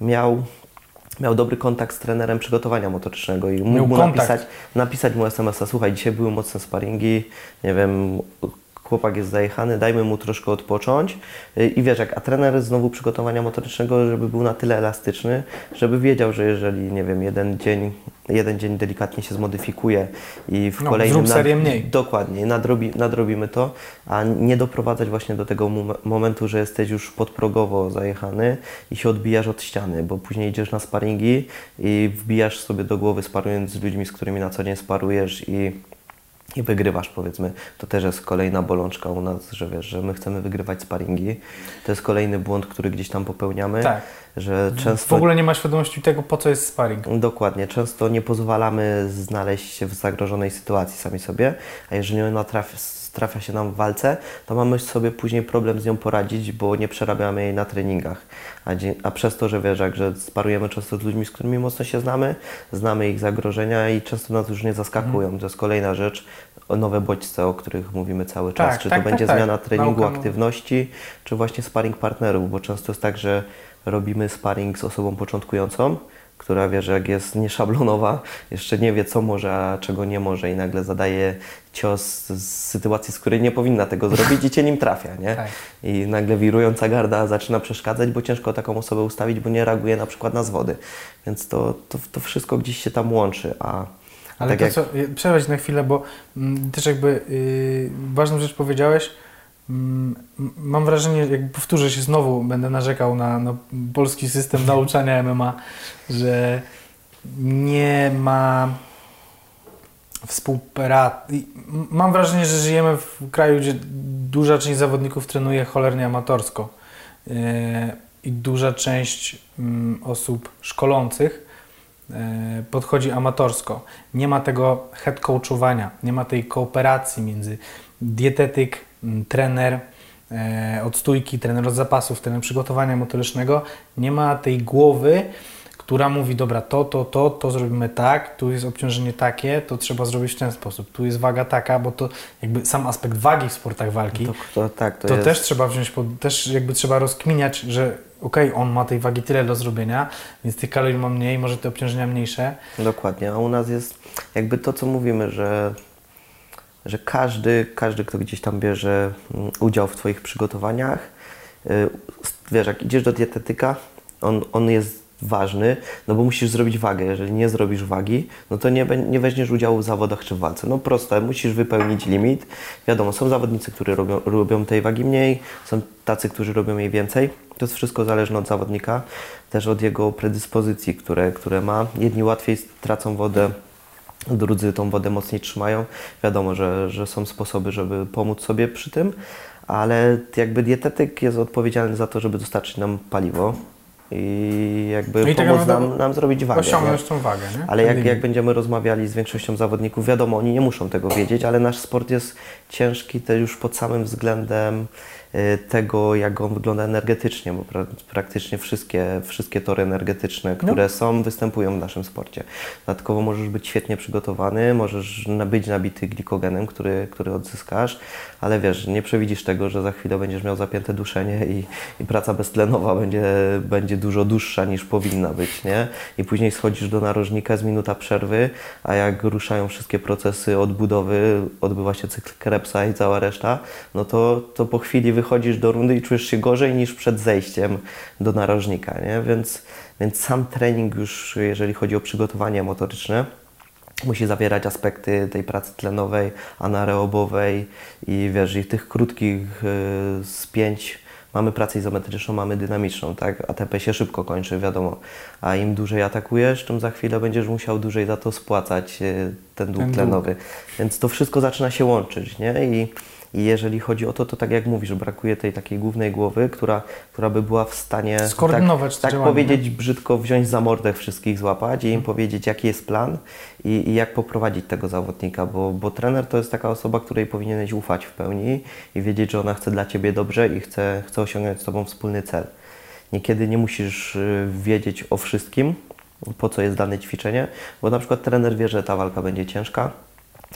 miał, miał dobry kontakt z trenerem przygotowania motorycznego i mógł mu napisać, napisać mu SMS-a, słuchaj, dzisiaj były mocne sparingi, nie wiem, chłopak jest zajechany, dajmy mu troszkę odpocząć Y, i wiesz, jak, a trener znowu przygotowania motorycznego, żeby był na tyle elastyczny, żeby wiedział, że jeżeli, nie wiem, jeden dzień, jeden dzień delikatnie się zmodyfikuje i w No, kolejnym... zrób serię mniej. Dokładnie, nadrobi, nadrobimy to, a nie doprowadzać właśnie do tego mom- momentu, że jesteś już podprogowo zajechany i się odbijasz od ściany, bo później idziesz na sparingi i wbijasz sobie do głowy sparując z ludźmi, z którymi na co dzień sparujesz i, i wygrywasz powiedzmy. To też jest kolejna bolączka u nas, że wiesz, że my chcemy wygrywać sparingi. To jest kolejny błąd, który gdzieś tam popełniamy, Tak. że W często... ogóle nie ma świadomości tego, po co jest sparring. Dokładnie. Często nie pozwalamy znaleźć się w zagrożonej sytuacji sami sobie, a jeżeli ona trafia, się nam w walce, to mamy sobie później problem z nią poradzić, bo nie przerabiamy jej na treningach. A, a przez to, że wiesz, jak, że sparujemy często z ludźmi, z którymi mocno się znamy, znamy ich zagrożenia i często nas już nie zaskakują. Mhm. To jest kolejna rzecz, nowe bodźce, o których mówimy cały czas. Tak, czy tak, to będzie tak, tak. zmiana treningu, Nauka, no. aktywności, czy właśnie sparring partnerów, bo często jest tak, że robimy sparring z osobą początkującą, która wie, że jak jest nieszablonowa, jeszcze nie wie co może, a czego nie może i nagle zadaje cios z sytuacji, z której nie powinna tego zrobić i cię nim trafia, nie? Tak. I nagle wirująca garda zaczyna przeszkadzać, bo ciężko taką osobę ustawić, bo nie reaguje na przykład na zwody. Więc to, to, to wszystko gdzieś się tam łączy, a Ale tak to jak... co, y, przerwać na chwilę, bo mm, też jakby y, ważną rzecz powiedziałeś. Mm, mam wrażenie, jak powtórzę się znowu, będę narzekał na, na polski system nauczania MMA, że nie ma współpracy. Mam wrażenie, że żyjemy w kraju, gdzie duża część zawodników trenuje cholernie amatorsko. Yy, I duża część mm, osób szkolących yy, podchodzi amatorsko. Nie ma tego head coachowania, nie ma tej kooperacji między dietetyk, mm, trener e, od stójki, trener od zapasów, trener przygotowania motorycznego. Nie ma tej głowy, która mówi, dobra, to, to, to, to zrobimy tak, tu jest obciążenie takie, to trzeba zrobić w ten sposób, tu jest waga taka, bo to jakby sam aspekt wagi w sportach walki, To, to, tak, to, to też trzeba wziąć, pod, też jakby trzeba rozkminiać, że okej, on ma tej wagi tyle do zrobienia, więc tych kalorii ma mniej, może te obciążenia mniejsze. Dokładnie, a u nas jest jakby to, co mówimy, że, że każdy, każdy, kto gdzieś tam bierze mm, udział w Twoich przygotowaniach, y, wiesz, jak idziesz do dietetyka, on, on jest ważny, no bo musisz zrobić wagę. Jeżeli nie zrobisz wagi, no to nie, nie weźmiesz udziału w zawodach czy w walce. No proste, musisz wypełnić limit. Wiadomo, są zawodnicy, którzy robią, robią tej wagi mniej, są tacy, którzy robią jej więcej. To jest wszystko zależne od zawodnika, też od jego predyspozycji, które, które ma. Jedni łatwiej tracą wodę, drudzy tą wodę mocniej trzymają. Wiadomo, że, że są sposoby, żeby pomóc sobie przy tym, ale jakby dietetyk jest odpowiedzialny za to, żeby dostarczyć nam paliwo i jakby No i tak pomóc nam, nam zrobić wagę. Osiągnąć tą wagę, nie? Ale jak, jak będziemy rozmawiali z większością zawodników, wiadomo, oni nie muszą tego wiedzieć, ale nasz sport jest ciężki też już pod samym względem tego, jak on wygląda energetycznie, bo pra praktycznie wszystkie, wszystkie tory energetyczne, które no. są, występują w naszym sporcie. Dodatkowo możesz być świetnie przygotowany, możesz być nabity glikogenem, który, który odzyskasz, ale wiesz, nie przewidzisz tego, że za chwilę będziesz miał zapięte duszenie i, i praca beztlenowa będzie, będzie dużo dłuższa niż powinna być, nie? I później schodzisz do narożnika z minuta przerwy, a jak ruszają wszystkie procesy odbudowy, odbywa się cykl Krebsa i cała reszta, no to, to po chwili wychodzisz do rundy i czujesz się gorzej niż przed zejściem do narożnika, nie? Więc, więc sam trening już, jeżeli chodzi o przygotowanie motoryczne, musi zawierać aspekty tej pracy tlenowej, anaerobowej i wiesz, i tych krótkich y, spięć mamy pracę izometryczną, mamy dynamiczną, tak? ATP się szybko kończy, wiadomo. A im dłużej atakujesz, tym za chwilę będziesz musiał dłużej za to spłacać y, ten dług ten tlenowy. Dług. Więc to wszystko zaczyna się łączyć, nie? I i jeżeli chodzi o to, to tak jak mówisz, brakuje tej takiej głównej głowy, która, która by była w stanie skoordynować tak, tak powiedzieć nie? brzydko, wziąć za mordę wszystkich, złapać i im powiedzieć, jaki jest plan i, i, jak poprowadzić tego zawodnika, bo, bo trener to jest taka osoba, której powinieneś ufać w pełni i wiedzieć, że ona chce dla Ciebie dobrze i chce, chce osiągnąć z Tobą wspólny cel. Niekiedy nie musisz y, wiedzieć o wszystkim, po co jest dane ćwiczenie, bo na przykład trener wie, że ta walka będzie ciężka,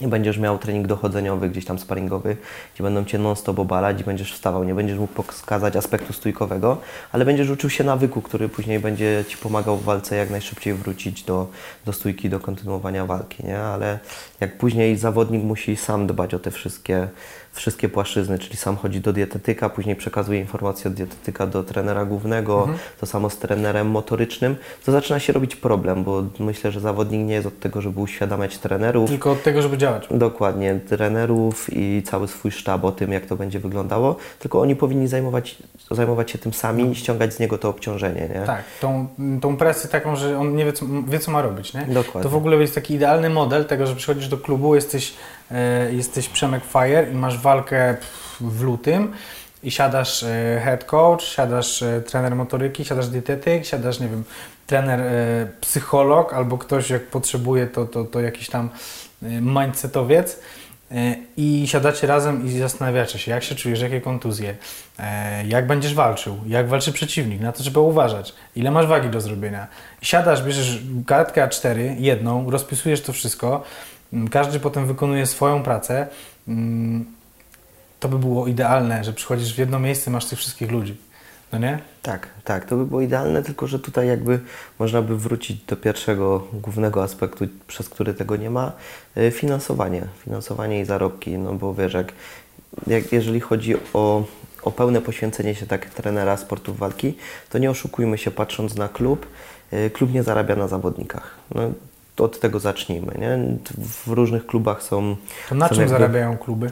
będziesz miał trening dochodzeniowy, gdzieś tam sparingowy, gdzie będą Cię non-stop obalać i będziesz wstawał. Nie będziesz mógł pokazać aspektu stójkowego, ale będziesz uczył się nawyku, który później będzie Ci pomagał w walce jak najszybciej wrócić do, do stójki, do kontynuowania walki, nie? Ale jak później zawodnik musi sam dbać o te wszystkie wszystkie płaszczyzny, czyli sam chodzi do dietetyka, później przekazuje informacje od dietetyka do trenera głównego, mhm. to samo z trenerem motorycznym, to zaczyna się robić problem, bo myślę, że zawodnik nie jest od tego, żeby uświadamiać trenerów. Tylko od tego, żeby działać. Dokładnie, trenerów i cały swój sztab o tym, jak to będzie wyglądało, tylko oni powinni zajmować, zajmować się tym sami i ściągać z niego to obciążenie. Nie? Tak, tą, tą presję taką, że on nie wie co, wie, co ma robić. Nie? Dokładnie. To w ogóle jest taki idealny model tego, że przychodzisz do klubu, jesteś jesteś Przemek Fire i masz walkę w lutym i siadasz e, head coach, siadasz e, trener motoryki, siadasz dietetyk, siadasz, nie wiem, trener psycholog albo ktoś jak potrzebuje to, to, to jakiś tam mindsetowiec i siadacie razem i zastanawiacie się, jak się czujesz, jakie kontuzje, jak będziesz walczył, jak walczy przeciwnik, na to trzeba uważać, ile masz wagi do zrobienia. Siadasz, bierzesz kartkę A4, jedną, rozpisujesz to wszystko, każdy potem wykonuje swoją pracę. Mm, to by było idealne, że przychodzisz w jedno miejsce, masz tych wszystkich ludzi. No nie? Tak, tak, to by było idealne, tylko że tutaj jakby można by wrócić do pierwszego głównego aspektu, przez który tego nie ma, y, finansowanie, finansowanie i zarobki, no bo wiesz, jak, jak jeżeli chodzi o, o pełne poświęcenie się tak trenera sportów walki, to nie oszukujmy się patrząc na klub, y, klub nie zarabia na zawodnikach. No, od tego zacznijmy. Nie? W różnych klubach są. To na są czym zarabiają kluby?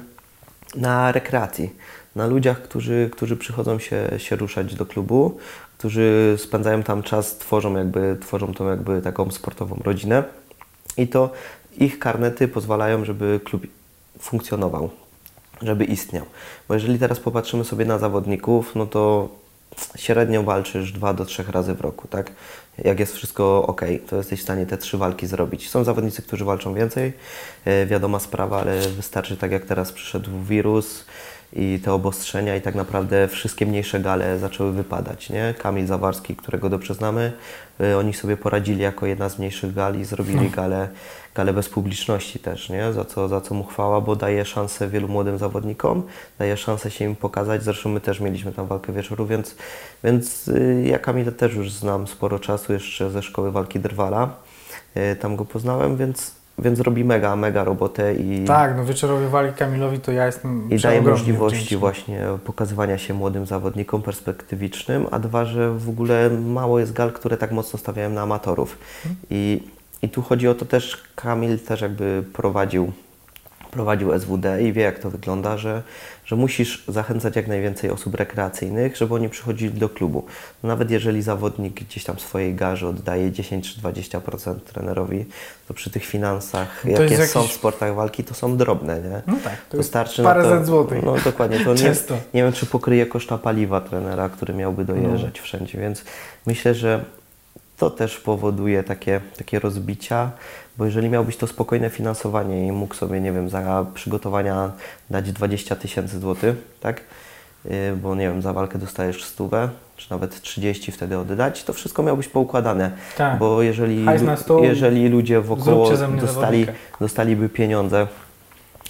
Na rekreacji. Na ludziach, którzy, którzy przychodzą się, się ruszać do klubu, którzy spędzają tam czas, tworzą jakby, tworzą tą jakby taką sportową rodzinę. I to ich karnety pozwalają, żeby klub funkcjonował, żeby istniał. Bo jeżeli teraz popatrzymy sobie na zawodników, no to średnio walczysz dwa do trzech razy w roku, tak? Jak jest wszystko ok, to jesteś w stanie te trzy walki zrobić. Są zawodnicy, którzy walczą więcej, e, wiadoma sprawa, ale wystarczy tak jak teraz przyszedł wirus, i te obostrzenia i tak naprawdę wszystkie mniejsze gale zaczęły wypadać. Nie? Kamil Zawarski, którego dobrze znamy, y, oni sobie poradzili jako jedna z mniejszych gali, zrobili hmm. galę, galę bez publiczności też, nie? Za, co, za co mu chwała, bo daje szansę wielu młodym zawodnikom, daje szansę się im pokazać. Zresztą my też mieliśmy tam walkę wieczoru, więc, więc y, ja Kamila też już znam sporo czasu jeszcze ze szkoły walki Drwala. Y, tam go poznałem, więc więc robi mega, mega robotę i... Tak, no wieczorowi wali Kamilowi to ja jestem I daje możliwości wdzięczny. właśnie pokazywania się młodym zawodnikom perspektywicznym, a dwa, że w ogóle mało jest gal, które tak mocno stawiają na amatorów. I, I tu chodzi o to też, Kamil też jakby prowadził prowadził SWD i wie, jak to wygląda, że, że musisz zachęcać jak najwięcej osób rekreacyjnych, żeby oni przychodzili do klubu. Nawet jeżeli zawodnik gdzieś tam swojej garze oddaje 10 czy 20% trenerowi, to przy tych finansach, to jakie jakiś... są w sportach walki, to są drobne, nie? No tak, to, to starczy parę to, złotych. No dokładnie, to nie, nie wiem, czy pokryje koszta paliwa trenera, który miałby dojeżdżać no. wszędzie, więc myślę, że to też powoduje takie, takie rozbicia, bo jeżeli miałbyś to spokojne finansowanie i mógł sobie, nie wiem, za przygotowania dać 20 tysięcy złotych, tak? y, bo nie wiem, za walkę dostajesz stówę, czy nawet 30 wtedy oddać, to wszystko miało być poukładane. Tak. Bo jeżeli, jeżeli ludzie wokoło dostali, zawodnika. dostaliby pieniądze,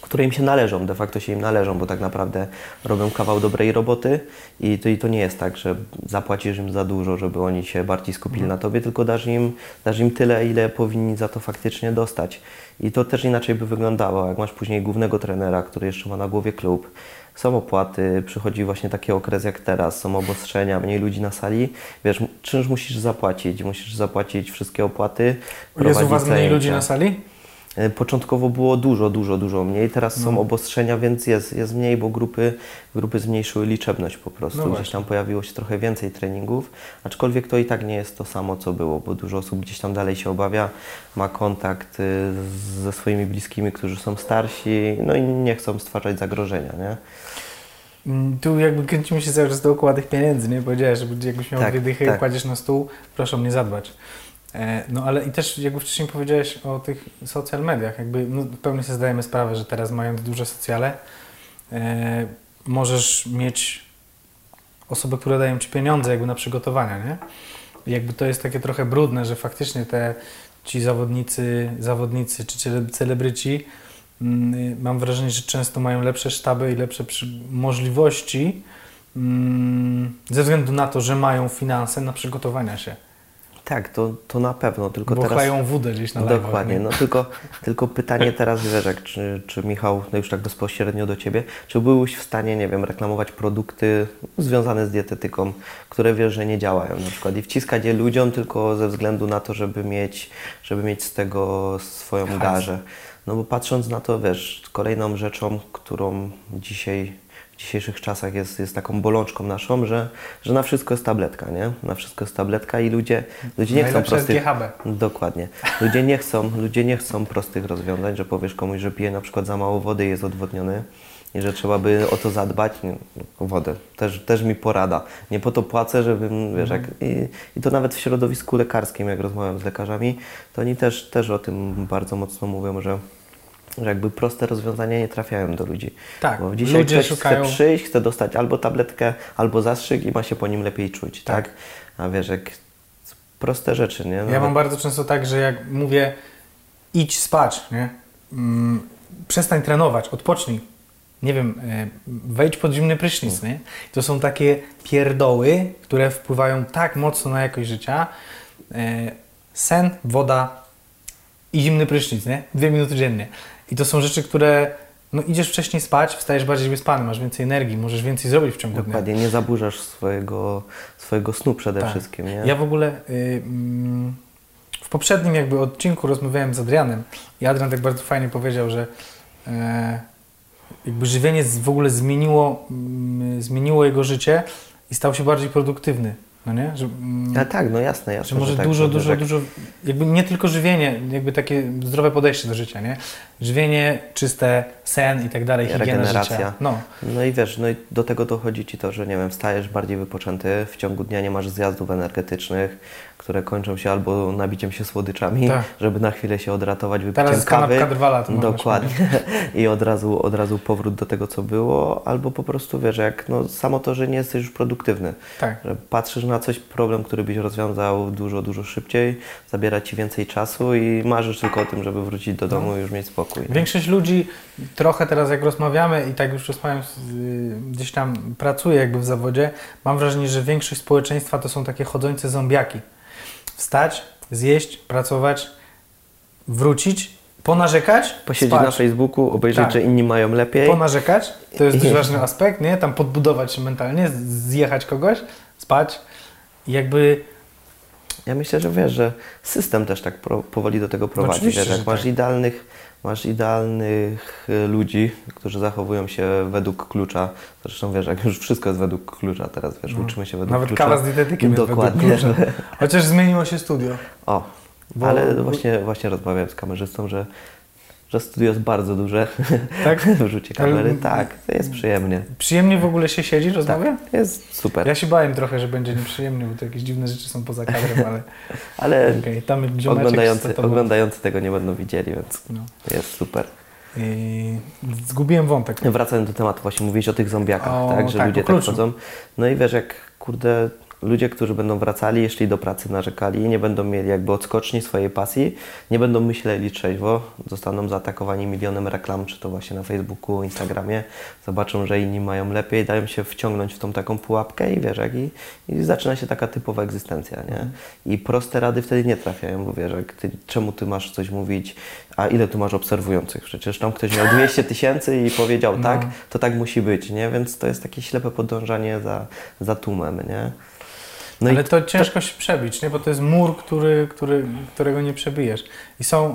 które im się należą, de facto się im należą, bo tak naprawdę robią kawał dobrej roboty i to, i to nie jest tak, że zapłacisz im za dużo, żeby oni się bardziej skupili na tobie, tylko dasz im, dasz im tyle, ile powinni za to faktycznie dostać. I to też inaczej by wyglądało, jak masz później głównego trenera, który jeszcze ma na głowie klub, są opłaty, przychodzi właśnie taki okres jak teraz, są obostrzenia, mniej ludzi na sali, wiesz, czynsz musisz zapłacić, musisz zapłacić wszystkie opłaty, Jest u Was mniej ludzi na sali? E, Początkowo było dużo, dużo, dużo mniej. Teraz No. są obostrzenia, więc jest, jest mniej, bo grupy, grupy zmniejszyły liczebność po prostu. No Gdzieś tam pojawiło się trochę więcej treningów, aczkolwiek to i tak nie jest to samo, co było, bo dużo osób gdzieś tam dalej się obawia, ma kontakt y, ze swoimi bliskimi, którzy są starsi, no i nie chcą stwarzać zagrożenia, nie? Mm, Tu jakby kręcimy się cały czas dookoła tych pieniędzy, nie? Powiedziałeś, że jakbyś miał Tak, dwie dychy, tak. kładziesz na stół, proszę mnie zadbać. E, No ale i też jakby wcześniej powiedziałeś o tych social mediach, jakby no, w pełni sobie zdajemy sprawę, że teraz mając duże socjale, e, możesz mieć osoby, które dają Ci pieniądze jakby na przygotowania, nie? I jakby to jest takie trochę brudne, że faktycznie te ci zawodnicy, zawodnicy czy cele- celebryci mm, mam wrażenie, że często mają lepsze sztaby i lepsze możliwości mm, ze względu na to, że mają finanse na przygotowania się. Tak, to, to na pewno, tylko Bo teraz... wódę gdzieś na live'ach, Dokładnie, nie? no tylko, tylko pytanie teraz, wiesz, jak, czy, czy Michał, no już tak bezpośrednio do Ciebie, czy byłeś w stanie, nie wiem, reklamować produkty związane z dietetyką, które wiesz, że nie działają na przykład i wciskać je ludziom tylko ze względu na to, żeby mieć, żeby mieć z tego swoją Hajs. garzę. No bo patrząc na to, wiesz, kolejną rzeczą, którą dzisiaj dzisiejszych czasach jest, jest taką bolączką naszą, że, że na wszystko jest tabletka, nie? Na wszystko jest tabletka i ludzie, ludzie nie chcą Najlepsze prostych... GHB. Dokładnie. Ludzie nie chcą, ludzie nie chcą prostych rozwiązań, że powiesz komuś, że pije na przykład za mało wody i jest odwodniony i że trzeba by o to zadbać. Nie, wodę. Też, też mi porada. Nie po to płacę, żebym, wiesz, jak, i, i to nawet w środowisku lekarskim, jak rozmawiam z lekarzami, to oni też, też o tym bardzo mocno mówią, że że jakby proste rozwiązania nie trafiają do ludzi. Tak, Bo dzisiaj ludzie ktoś szukają- chce przyjść, chce dostać albo tabletkę, albo zastrzyk i ma się po nim lepiej czuć, tak? Tak. A wiesz, jak proste rzeczy, nie? Ja Nawet- mam bardzo często tak, że jak mówię idź spać, nie? Mm, przestań trenować, odpocznij. Nie wiem, e, wejdź pod zimny prysznic, nie? To są takie pierdoły, które wpływają tak mocno na jakość życia. E, sen, woda i zimny prysznic, nie? Dwie minuty dziennie. I to są rzeczy, które no idziesz wcześniej spać, wstajesz bardziej wyspany, masz więcej energii, możesz więcej zrobić w ciągu dnia. Dokładnie, nie zaburzasz swojego, swojego snu przede Tak. wszystkim, nie? Ja w ogóle y, mm, w poprzednim jakby odcinku rozmawiałem z Adrianem i Adrian tak bardzo fajnie powiedział, że e, jakby żywienie w ogóle zmieniło, mm, zmieniło jego życie i stał się bardziej produktywny. No nie? Że, mm, A tak, no jasne, jasne. że może tak, dużo, że dużo, jak- dużo, jakby nie tylko żywienie, jakby takie zdrowe podejście do życia, nie? Żywienie, czyste, sen i tak dalej, Regeneracja. życia. No, No i wiesz, no i do tego dochodzi Ci to, że nie wiem, wstajesz bardziej wypoczęty, w ciągu dnia nie masz zjazdów energetycznych, które kończą się albo nabiciem się słodyczami, Tak. żeby na chwilę się odratować, wypiciem teraz kawy. kanapka drwala. to można Dokładnie. I od razu, od razu powrót do tego, co było, albo po prostu wiesz, jak no, samo to, że nie jesteś już produktywny. Tak. Że patrzysz na coś, problem, który byś rozwiązał dużo, dużo szybciej, zabiera ci więcej czasu i marzysz tylko o tym, żeby wrócić do domu i już mieć spokój. Nie? Większość ludzi trochę teraz jak rozmawiamy i tak już rozmawiam, y, gdzieś tam pracuję jakby w zawodzie, mam wrażenie, że większość społeczeństwa to są takie chodzące zombiaki. Wstać, zjeść, pracować, wrócić, ponarzekać, Posiedzieć spać. na Facebooku, obejrzeć, Tak. że inni mają lepiej. Ponarzekać, to jest dość ważny aspekt, nie? Tam podbudować się mentalnie, zjechać kogoś, spać i jakby Ja myślę, że wiesz, że system też tak powoli do tego prowadzi. Oczywiście, Wiesz, jak masz tak. idealnych, masz idealnych y, ludzi, którzy zachowują się według klucza. Zresztą wiesz, jak już wszystko jest według klucza teraz, wiesz, No. uczymy się według nawet klucza. kawa z dietetykiem jest Dokładnie. według klucza. Chociaż zmieniło się studio. O, Bo- ale właśnie, właśnie rozmawiałem z kamerzystą, że, że studio jest bardzo duże. Tak? w rzucie kamery. Tak, to jest przyjemnie. Przyjemnie w ogóle się siedzi, rozmawia? Tak, jest super. Ja się bałem trochę, że będzie nieprzyjemnie, bo to jakieś dziwne rzeczy są poza kadrem, ale Ale okej, tam oglądający, oglądający tego nie będą widzieli, więc No. jest super. I zgubiłem wątek. Wracając do tematu, właśnie mówiłeś o tych zombiakach, O, tak? Że tak, ludzie tak chodzą. No i wiesz, jak kurde, ludzie, którzy będą wracali, jeśli do pracy narzekali, nie będą mieli jakby odskoczni swojej pasji, nie będą myśleli trzeźwo, zostaną zaatakowani milionem reklam, czy to właśnie na Facebooku, Instagramie, zobaczą, że inni mają lepiej, dają się wciągnąć w tą taką pułapkę i wiesz, jak i, i zaczyna się taka typowa egzystencja, nie? Mhm. I proste rady wtedy nie trafiają, bo wiesz, jak ty, czemu ty masz coś mówić, a ile tu masz obserwujących? Przecież tam ktoś miał 200 tysięcy i powiedział No. tak, to tak musi być, nie? Więc to jest takie ślepe podążanie za, za tłumem, nie? No Ale to ciężko się przebić, nie? bo to jest mur, który, który, którego nie przebijesz. I są,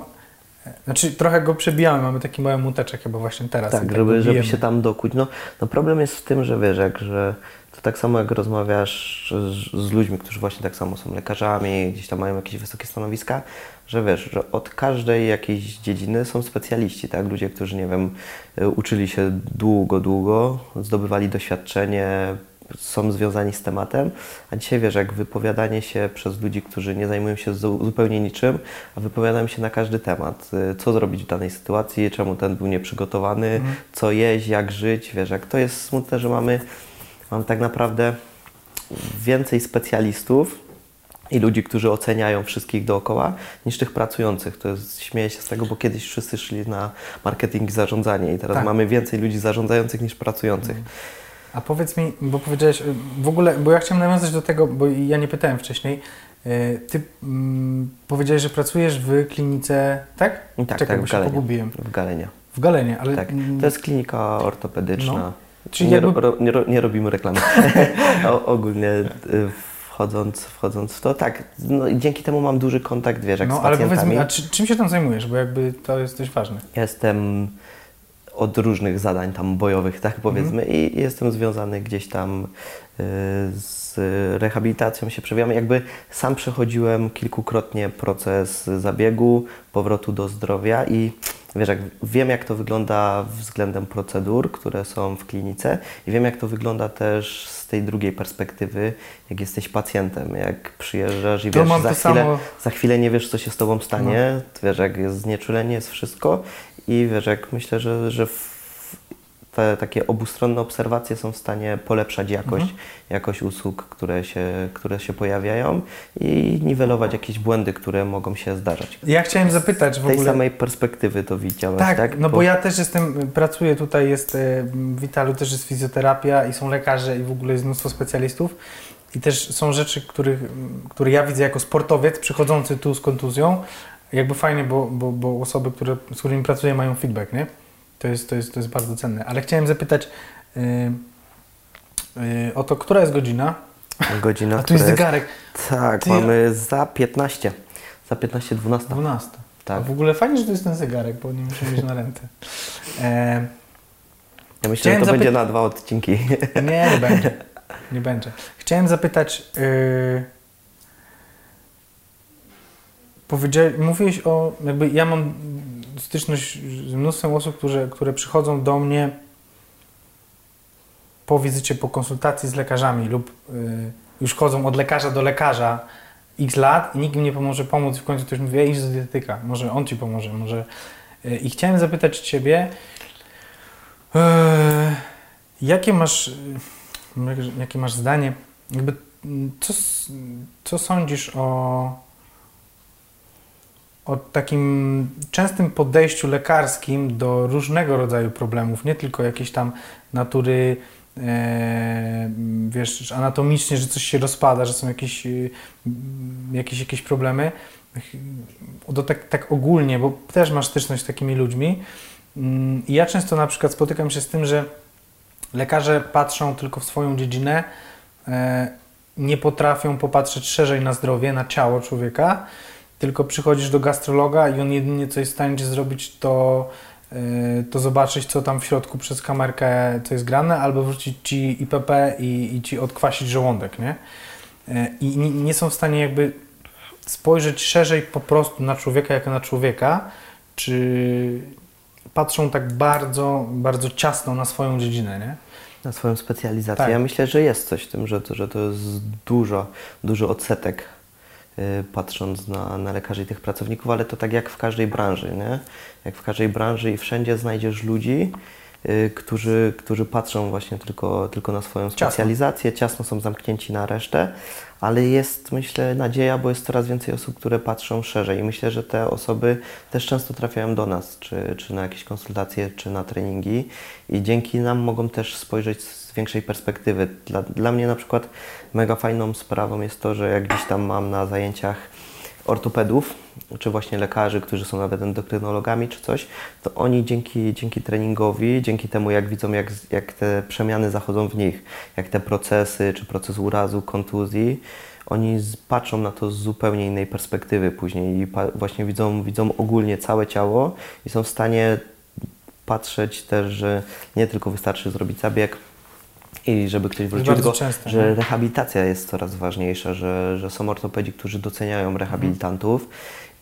znaczy trochę go przebijamy, mamy taki mały muteczek chyba właśnie teraz. tak, go żeby, żeby się tam dokuć. No, no problem jest w tym, że wiesz, jak, że to tak samo jak rozmawiasz z, z ludźmi, którzy właśnie tak samo są lekarzami, gdzieś tam mają jakieś wysokie stanowiska, że wiesz, że od każdej jakiejś dziedziny są specjaliści, tak? Ludzie, którzy, nie wiem, y, uczyli się długo, długo, zdobywali doświadczenie, są związani z tematem, a dzisiaj wiesz, jak wypowiadanie się przez ludzi, którzy nie zajmują się zu- zupełnie niczym, a wypowiadają się na każdy temat, y, co zrobić w danej sytuacji, czemu ten był nieprzygotowany, co jeść, jak żyć, wiesz, jak to jest smutne, że mamy, mamy tak naprawdę więcej specjalistów i ludzi, którzy oceniają wszystkich dookoła, niż tych pracujących. To jest, śmieję się z tego, bo kiedyś wszyscy szli na marketing i zarządzanie i teraz Tak. mamy więcej ludzi zarządzających niż pracujących. A powiedz mi, bo powiedziałeś, y, w ogóle, bo ja chciałem nawiązać do tego, bo ja nie pytałem wcześniej. y, Ty mm, powiedziałeś, że pracujesz w klinice, tak? Tak, Czekaj, tak, bo w się Galenie. pogubiłem. W Galenie. W Galenie, ale... Tak. mm, To jest klinika ortopedyczna. No. Czyli nie, jakby- ro, nie, ro, nie robimy reklamy. o, ogólnie y, wchodząc, wchodząc w to, tak, no, dzięki temu mam duży kontakt, wiesz, jak No, z ale pacjentami. powiedz mi, a czy, czym się tam zajmujesz? Bo jakby to jest dość ważne. Jestem od różnych zadań tam bojowych, tak powiedzmy, Mhm. i jestem związany gdzieś tam y, z rehabilitacją się przewijam. Jakby sam przechodziłem kilkukrotnie proces zabiegu, powrotu do zdrowia i wiesz, jak wiem jak to wygląda względem procedur, które są w klinice i wiem jak to wygląda też z tej drugiej perspektywy, jak jesteś pacjentem, jak przyjeżdżasz i To wiesz, za chwilę, samo- za chwilę nie wiesz, co się z Tobą stanie, No. wiesz, jak jest znieczulenie, jest wszystko i wiesz, jak myślę, że, że te takie obustronne obserwacje są w stanie polepszać jakość, Mhm. jakość usług, które się, które się pojawiają i niwelować jakieś błędy, które mogą się zdarzać. Ja chciałem zapytać w Z tej ogóle... samej perspektywy to widziałeś, Tak, tak? no bo ja też jestem, pracuję tutaj, jest e, w Witalu też jest fizjoterapia i są lekarze i w ogóle jest mnóstwo specjalistów i też są rzeczy, których, które ja widzę jako sportowiec przychodzący tu z kontuzją, jakby fajnie, bo, bo, bo osoby, które, z którymi pracuję mają feedback, nie? To jest, to jest, to jest bardzo cenne. Ale chciałem zapytać y, y, o to, która jest godzina? Godzina, A tu jest zegarek, Tak, Ty- mamy za 15. Za 15, 12. 12. Tak. A w ogóle fajnie, że to jest ten zegarek, bo nie muszę mieć na ręce. E, Ja myślę, że Chciałem to zapy- będzie na dwa odcinki. Nie, nie będzie. Nie będzie. Chciałem zapytać. Yy... Powiedziałeś, mówiłeś o. Jakby ja mam styczność z mnóstwem osób, które, które przychodzą do mnie po wizycie, po konsultacji z lekarzami lub yy, już chodzą od lekarza do lekarza x lat i nikt im nie pomoże pomóc w końcu ktoś mówi, "Ej, idź do dietetyka, może on ci pomoże, może... Yy, I chciałem zapytać Ciebie, yy, jakie masz... Jak- jakie masz zdanie? Jakby, co, co sądzisz o, o takim częstym podejściu lekarskim do różnego rodzaju problemów, nie tylko jakieś tam natury, e, wiesz, anatomicznie, że coś się rozpada, że są jakieś, e, jakieś, jakieś problemy, do tak, tak ogólnie, bo też masz styczność z takimi ludźmi. Mm, I ja często na przykład spotykam się z tym, że lekarze patrzą tylko w swoją dziedzinę, e, nie potrafią popatrzeć szerzej na zdrowie, na ciało człowieka, tylko przychodzisz do gastrologa i on jedynie co jest w stanie ci zrobić, to, e, to zobaczyć, co tam w środku przez kamerkę, co jest grane, albo wrzucić ci IPP i, i ci odkwasić żołądek, nie? E, I nie, nie są w stanie jakby spojrzeć szerzej po prostu na człowieka jako na człowieka, czy patrzą tak bardzo, bardzo ciasno na swoją dziedzinę, nie? Na swoją specjalizację. Tak. Ja myślę, że jest coś w tym, że to, że to jest dużo, duży odsetek patrząc na, na lekarzy i tych pracowników, ale to tak jak w każdej branży, nie? Jak w każdej branży i wszędzie znajdziesz ludzi, y, którzy, którzy patrzą właśnie tylko, tylko na swoją Ciasno. specjalizację, ciasno są zamknięci na resztę, ale jest myślę nadzieja, bo jest coraz więcej osób, które patrzą szerzej i myślę, że te osoby też często trafiają do nas, czy, czy na jakieś konsultacje, czy na treningi i dzięki nam mogą też spojrzeć z większej perspektywy. Dla, dla mnie na przykład mega fajną sprawą jest to, że jak gdzieś tam mam na zajęciach ortopedów, czy właśnie lekarzy, którzy są nawet endokrynologami czy coś, to oni dzięki, dzięki treningowi, dzięki temu jak widzą, jak, jak te przemiany zachodzą w nich, jak te procesy, czy proces urazu, kontuzji, oni patrzą na to z zupełnie innej perspektywy później i właśnie widzą, widzą ogólnie całe ciało i są w stanie patrzeć też, że nie tylko wystarczy zrobić zabieg, i żeby ktoś wrócił, tylko częste, że nie? rehabilitacja jest coraz ważniejsza, że, że są ortopedzi, którzy doceniają rehabilitantów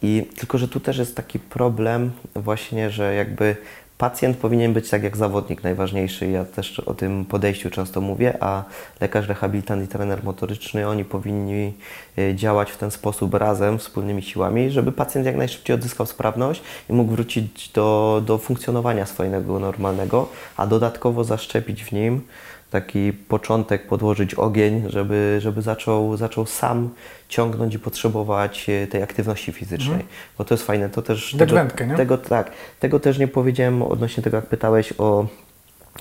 i tylko, że tu też jest taki problem właśnie, że jakby pacjent powinien być tak jak zawodnik najważniejszy. Ja też o tym podejściu często mówię, a lekarz, rehabilitant i trener motoryczny, oni powinni y, działać w ten sposób razem, wspólnymi siłami, żeby pacjent jak najszybciej odzyskał sprawność i mógł wrócić do, do funkcjonowania swojego normalnego, a dodatkowo zaszczepić w nim taki początek, podłożyć ogień, żeby, żeby zaczął, zaczął sam ciągnąć i potrzebować e, tej aktywności fizycznej. Bo to jest fajne. To też Dać tego, wędkę, nie? tego, tak, tego też nie powiedziałem odnośnie tego, jak pytałeś o,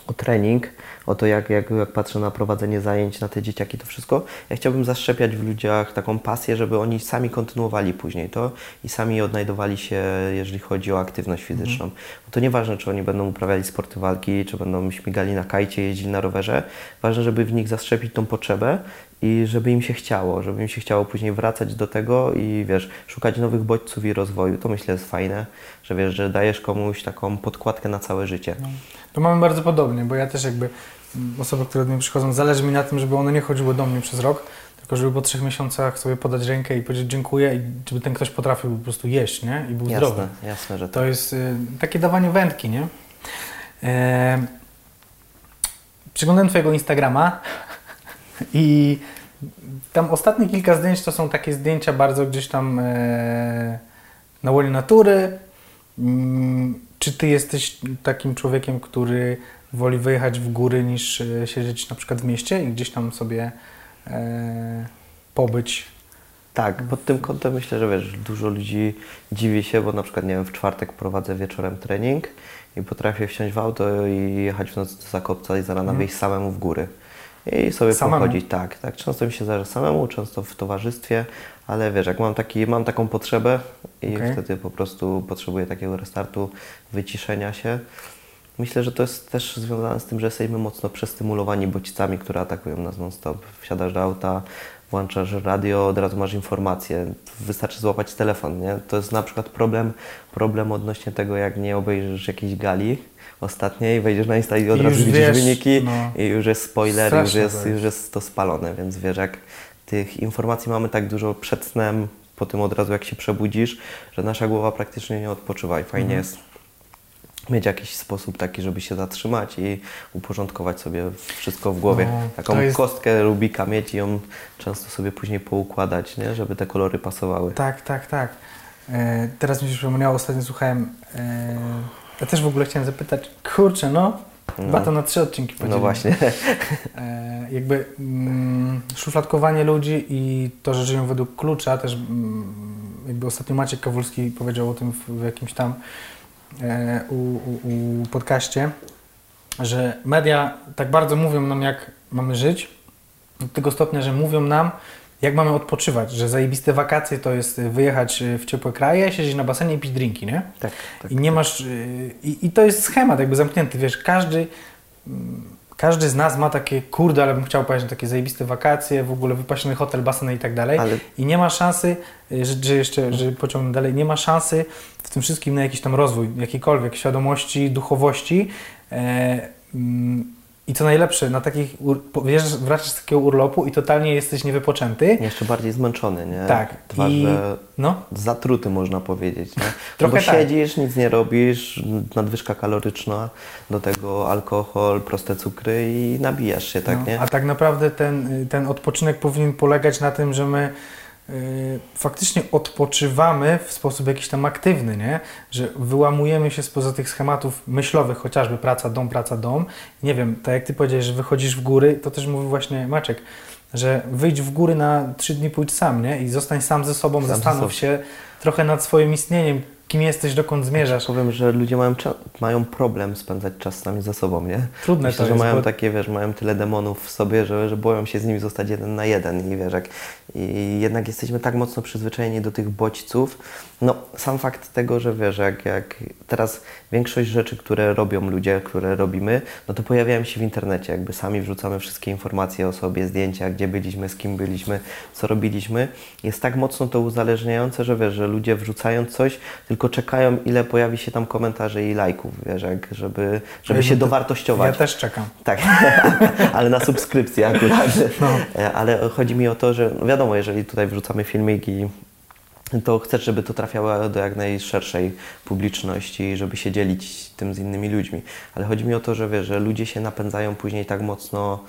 o trening, o to, jak, jak, jak patrzę na prowadzenie zajęć, na te dzieciaki, to wszystko. Ja chciałbym zaszczepiać w ludziach taką pasję, żeby oni sami kontynuowali później to i sami odnajdowali się, jeżeli chodzi o aktywność fizyczną. Bo to nieważne, czy oni będą uprawiali sporty walki, czy będą śmigali na kajcie, jeździli na rowerze. Ważne, żeby w nich zaszczepić tą potrzebę i żeby im się chciało, żeby im się chciało później wracać do tego i wiesz, szukać nowych bodźców i rozwoju. To myślę jest fajne, że wiesz, że dajesz komuś taką podkładkę na całe życie. To mamy bardzo podobnie, bo ja też jakby mm, osoby, które do mnie przychodzą, zależy mi na tym, żeby one nie chodziły do mnie przez rok, tylko żeby po trzech miesiącach sobie podać rękę i powiedzieć dziękuję i żeby ten ktoś potrafił po prostu jeść, nie? I był zdrowy. Jasne, jasne, że tak. To jest y, takie dawanie wędki, nie? E, przyglądałem Twojego Instagrama i tam ostatnie kilka zdjęć to są takie zdjęcia bardzo gdzieś tam e, na łonie natury. Mm, czy Ty jesteś takim człowiekiem, który woli wyjechać w góry niż e, siedzieć na przykład w mieście i gdzieś tam sobie e, pobyć? Tak, pod tym kątem myślę, że wiesz, dużo ludzi dziwi się, bo na przykład, nie wiem, w czwartek prowadzę wieczorem trening i potrafię wsiąść w auto i jechać w nocy do Zakopca i za rana Mhm. wyjść samemu w góry. I sobie Samemu? pochodzić, tak, tak. Często mi się zdarza samemu, często w towarzystwie, ale wiesz, jak mam, taki, mam taką potrzebę i Okej. wtedy po prostu potrzebuję takiego restartu, wyciszenia się. Myślę, że to jest też związane z tym, że jesteśmy mocno przestymulowani bodźcami, które atakują nas non-stop. Wsiadasz do auta, włączasz radio, od razu masz informacje. Wystarczy złapać telefon, nie? To jest na przykład problem, problem odnośnie tego, jak nie obejrzysz jakiejś gali ostatniej, wejdziesz na Insta i od I razu widzisz wiesz, wyniki no. i już jest spoiler, już jest, już jest to spalone, więc wiesz, jak tych informacji mamy tak dużo przed snem, po tym od razu jak się przebudzisz, że nasza głowa praktycznie nie odpoczywa i fajnie Mhm. jest mieć jakiś sposób taki, żeby się zatrzymać i uporządkować sobie wszystko w głowie. No, Taką jest- kostkę Rubika mieć i ją często sobie później poukładać, nie? żeby te kolory pasowały. Tak, tak, tak. E, teraz mi się przypomniało, ostatnio słuchałem. E, ja też w ogóle chciałem zapytać, kurczę, no, chyba to na trzy odcinki No podzielimy. właśnie. E, jakby mm, szufladkowanie ludzi i to, że żyją według klucza, też mm, jakby ostatnio Maciek Kowalski powiedział o tym w, w jakimś tam e, u, u, u podcaście, że media tak bardzo mówią nam, jak mamy żyć, do tego stopnia, że mówią nam, jak mamy odpoczywać, że zajebiste wakacje to jest wyjechać e, w ciepłe kraje, siedzieć na basenie i pić drinki, nie? tak, tak. I nie masz. y, I, I to jest schemat jakby zamknięty, wiesz, każdy. mm, Każdy z nas ma takie, kurde, ale bym chciał pojechać na takie zajebiste wakacje, w ogóle wypaśny hotel, basen i tak dalej. Ale I nie ma szansy, y, że, że jeszcze, że pociągnę dalej, nie ma szansy w tym wszystkim na jakiś tam rozwój, jakiejkolwiek świadomości, duchowości. E, mm, I co najlepsze, na takich, ur- wjeżdżasz- wracasz z takiego urlopu i totalnie jesteś niewypoczęty. jeszcze bardziej zmęczony, nie? Tak. Dwa, I- No, zatruty można powiedzieć, nie? Trochę bo tak. siedzisz, nic nie robisz, nadwyżka kaloryczna, do tego alkohol, proste cukry i nabijasz się, tak, no, nie? A tak naprawdę ten, ten odpoczynek powinien polegać na tym, że my faktycznie odpoczywamy w sposób jakiś tam aktywny, nie? Że wyłamujemy się spoza tych schematów myślowych, chociażby praca, dom, praca, dom. Nie wiem, tak jak ty powiedziałeś, że wychodzisz w góry, to też mówił właśnie Maciek, że wyjdź w góry na trzy dni, pójdź sam, nie? I zostań sam ze sobą, Sam zastanów się trochę nad swoim istnieniem, kim jesteś, dokąd zmierzasz. Powiem, że ludzie mają, mają problem spędzać czas sami ze sobą, nie? Trudne Myślę, to że jest, mają bo- takie, wiesz, mają tyle demonów w sobie, że, że boją się z nimi zostać jeden na jeden i wiesz, jak, i jednak jesteśmy tak mocno przyzwyczajeni do tych bodźców. No, sam fakt tego, że wiesz, jak, jak teraz większość rzeczy, które robią ludzie, które robimy, no to pojawiają się w internecie, jakby sami wrzucamy wszystkie informacje o sobie, zdjęcia, gdzie byliśmy, z kim byliśmy, co robiliśmy. Jest tak mocno to uzależniające, że wiesz, że ludzie wrzucając coś, tylko czekają, ile pojawi się tam komentarzy i lajków, wiesz, jak, żeby, żeby się to- dowartościować. Ja też czekam. Tak, ale na subskrypcję akurat. No. E, Ale chodzi mi o to, że no wiadomo, jeżeli tutaj wrzucamy filmiki, to chcesz, żeby to trafiało do jak najszerszej publiczności, żeby się dzielić tym z innymi ludźmi. Ale chodzi mi o to, że wiesz, że ludzie się napędzają później tak mocno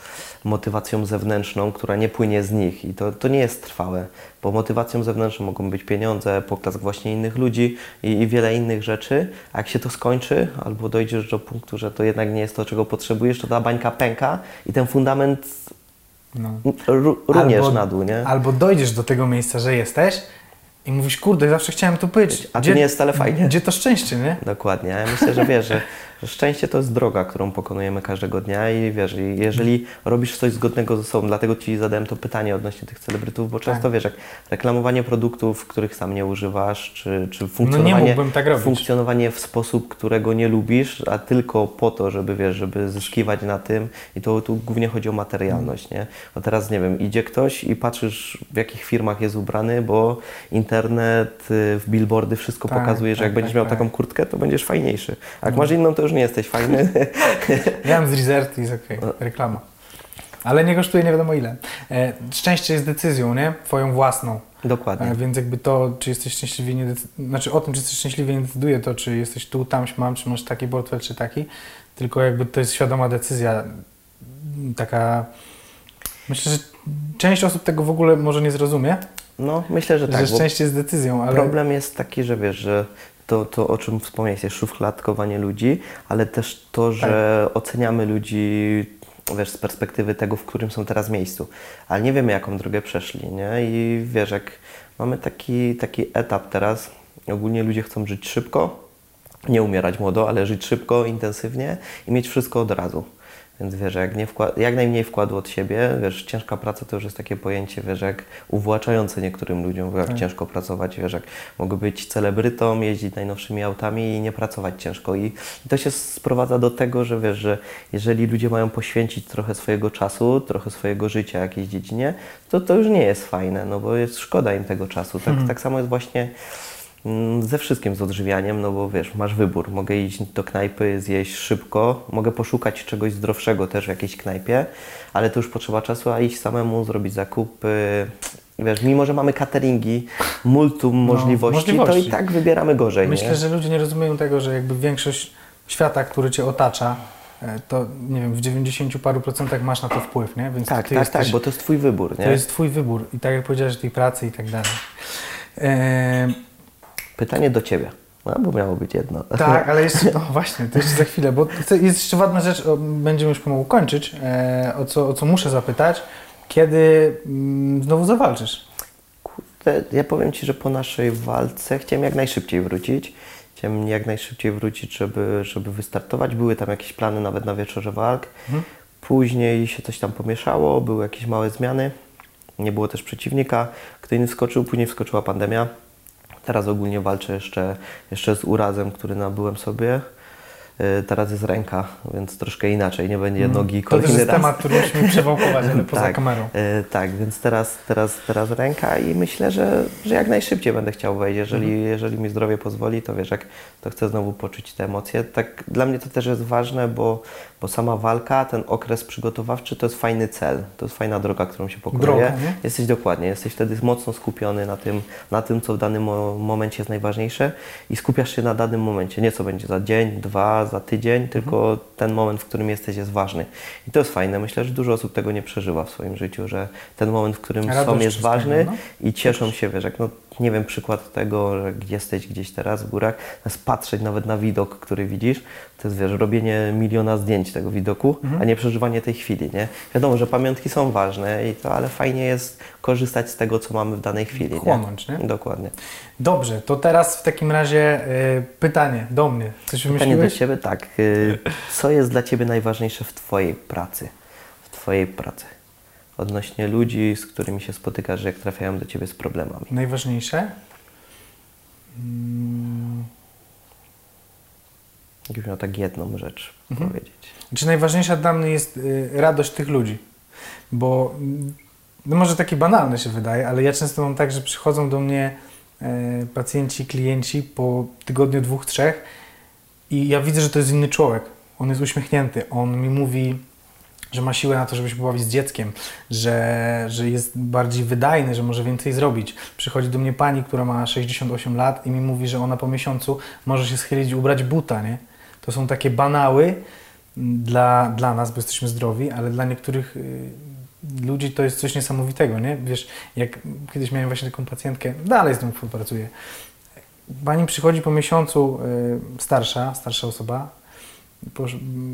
motywacją zewnętrzną, która nie płynie z nich i to, to nie jest trwałe, bo motywacją zewnętrzną mogą być pieniądze, poklask właśnie innych ludzi i, i wiele innych rzeczy. A jak się to skończy, albo dojdziesz do punktu, że to jednak nie jest to, czego potrzebujesz, to ta bańka pęka i ten fundament No. Albo- na dół, nie? Albo dojdziesz do tego miejsca, że jesteś i mówisz, kurde, zawsze chciałem tu być. A tu nie jest wcale fajnie. Gdzie to szczęście, nie? Dokładnie. Ja myślę, że wiesz, że szczęście to jest droga, którą pokonujemy każdego dnia i wiesz, jeżeli robisz coś zgodnego ze sobą, dlatego Ci zadałem to pytanie odnośnie tych celebrytów, bo często Tak. wiesz, jak reklamowanie produktów, których sam nie używasz, czy, czy No nie funkcjonowanie, mógłbym tak funkcjonowanie w sposób, którego nie lubisz, a tylko po to, żeby wiesz, żeby zyskiwać na tym i to tu głównie chodzi o materialność, nie? Bo teraz, nie wiem, idzie ktoś i patrzysz w jakich firmach jest ubrany, bo internet, y, w billboardy wszystko Tak, pokazuje, że tak, jak będziesz tak, miał tak. taką kurtkę, to będziesz fajniejszy. A jak masz inną, to już nie jesteś fajny. Mam z Resort i jest okej, reklama. Ale nie kosztuje nie wiadomo ile. E, szczęście jest decyzją, nie? Twoją własną. Dokładnie. E, więc jakby to, czy jesteś szczęśliwy, nie decy- znaczy o tym, czy jesteś szczęśliwy, nie decyduje to, czy jesteś tu, tam, mam, czy masz taki portfel, czy taki. Tylko jakby to jest świadoma decyzja. m, Taka. Myślę, że część osób tego w ogóle może nie zrozumie, No, myślę, że tak. że szczęście jest decyzją, ale. Problem jest taki, że wiesz, że to, to o czym wspomniałeś, jest szufladkowanie ludzi, ale też to, że oceniamy ludzi wiesz, z perspektywy tego, w którym są teraz miejscu. Ale nie wiemy, jaką drogę przeszli, nie? I wiesz, jak mamy taki, taki etap teraz, ogólnie ludzie chcą żyć szybko, nie umierać młodo, ale żyć szybko, intensywnie i mieć wszystko od razu. Więc wiesz, jak, nie wkład- jak najmniej wkładu od siebie, wiesz, ciężka praca to już jest takie pojęcie, wiesz, jak uwłaczające niektórym ludziom, jak Tak. ciężko pracować, wiesz, jak mogę być celebrytą, jeździć najnowszymi autami i nie pracować ciężko. I, I to się sprowadza do tego, że wiesz, że jeżeli ludzie mają poświęcić trochę swojego czasu, trochę swojego życia jakiejś dziedzinie, to to już nie jest fajne, no bo jest szkoda im tego czasu. Tak, tak samo jest właśnie Ze wszystkim z odżywianiem, no bo wiesz, masz wybór. Mogę iść do knajpy, zjeść szybko, mogę poszukać czegoś zdrowszego też w jakiejś knajpie, ale to już potrzeba czasu, a iść samemu, zrobić zakupy. Wiesz, mimo że mamy cateringi, multum możliwości, to No, możliwości. i tak wybieramy gorzej. Myślę, nie? że ludzie nie rozumieją tego, że jakby większość świata, który cię otacza, e, to nie wiem, w 90 paru procentach masz na to wpływ, nie? Więc Tak, tak, jesteś, tak, bo to jest Twój wybór, nie? to jest twój wybór. I tak jak powiedziałeś, tej pracy i tak dalej. E, Pytanie do Ciebie, no, bo miało być jedno. tak, ale jeszcze, no właśnie, to jeszcze za chwilę, bo jest jeszcze ważna rzecz, będziemy już pomału kończyć, e, o, co, o co muszę zapytać. Kiedy mm, znowu zawalczysz? Kurde, ja powiem Ci, że po naszej walce chciałem jak najszybciej wrócić. Chciałem jak najszybciej wrócić, żeby, żeby wystartować. Były tam jakieś plany nawet na wieczorze walk. Później się coś tam pomieszało, były jakieś małe zmiany. Nie było też przeciwnika, kto inny wskoczył. Później wskoczyła pandemia. Teraz ogólnie walczę jeszcze, jeszcze z urazem, który nabyłem sobie. Yy, Teraz jest ręka, więc troszkę inaczej. Nie będzie nogi To kolejny też jest raz. temat, który musimy przewałkować, ale poza tak, kamerą. e, tak, więc teraz, teraz, teraz ręka i myślę, że, że jak najszybciej będę chciał wejść. Jeżeli, Mhm. jeżeli mi zdrowie pozwoli, to wiesz, jak to chcę znowu poczuć te emocje. Tak, dla mnie to też jest ważne, bo, bo sama walka, ten okres przygotowawczy to jest fajny cel. To jest fajna droga, którą się pokonuje. Droga, nie? Jesteś dokładnie, jesteś wtedy mocno skupiony na tym, na tym co w danym mo- momencie jest najważniejsze i skupiasz się na danym momencie. Nie co będzie za dzień, dwa, za tydzień, tylko ten moment, w którym jesteś jest ważny. I to jest fajne. Myślę, że dużo osób tego nie przeżywa w swoim życiu, że ten moment, w którym są Radość jest z tego, ważny no. i cieszą się, wiesz, jak no, nie wiem, przykład tego, że jesteś gdzieś teraz w górach, zamiast patrzeć nawet na widok, który widzisz, to jest, wiesz, robienie miliona zdjęć tego widoku, Mhm. a nie przeżywanie tej chwili, nie? Wiadomo, że pamiątki są ważne i to, ale fajnie jest korzystać z tego, co mamy w danej chwili, Chłonąć, nie? Dokładnie. Dobrze, to teraz w takim razie y, pytanie do mnie. Coś Pytanie do? Ciebie, tak. y, Co jest dla Ciebie najważniejsze w Twojej pracy? W Twojej pracy. Odnośnie ludzi, z którymi się spotykasz, jak trafiają do Ciebie z problemami. Najważniejsze? Mm, Jakbyś miał tak jedną rzecz Mhm. powiedzieć. Czy najważniejsza dla mnie jest y, radość tych ludzi? Bo mm, no może takie banalne się wydaje, ale ja często mam tak, że przychodzą do mnie e, pacjenci, klienci po tygodniu, dwóch, trzech i ja widzę, że to jest inny człowiek. On jest uśmiechnięty, on mi mówi, że ma siłę na to, żeby się pobawić z dzieckiem, że, że jest bardziej wydajny, że może więcej zrobić. Przychodzi do mnie pani, która ma 68 lat i mi mówi, że ona po miesiącu może się schylić i ubrać buta, nie? To są takie banały m, dla, dla nas, bo jesteśmy zdrowi, ale dla niektórych y, ludzi to jest coś niesamowitego, nie? Wiesz, jak kiedyś miałem właśnie taką pacjentkę, dalej z nią współpracuję. Pani przychodzi po miesiącu y, starsza, starsza osoba,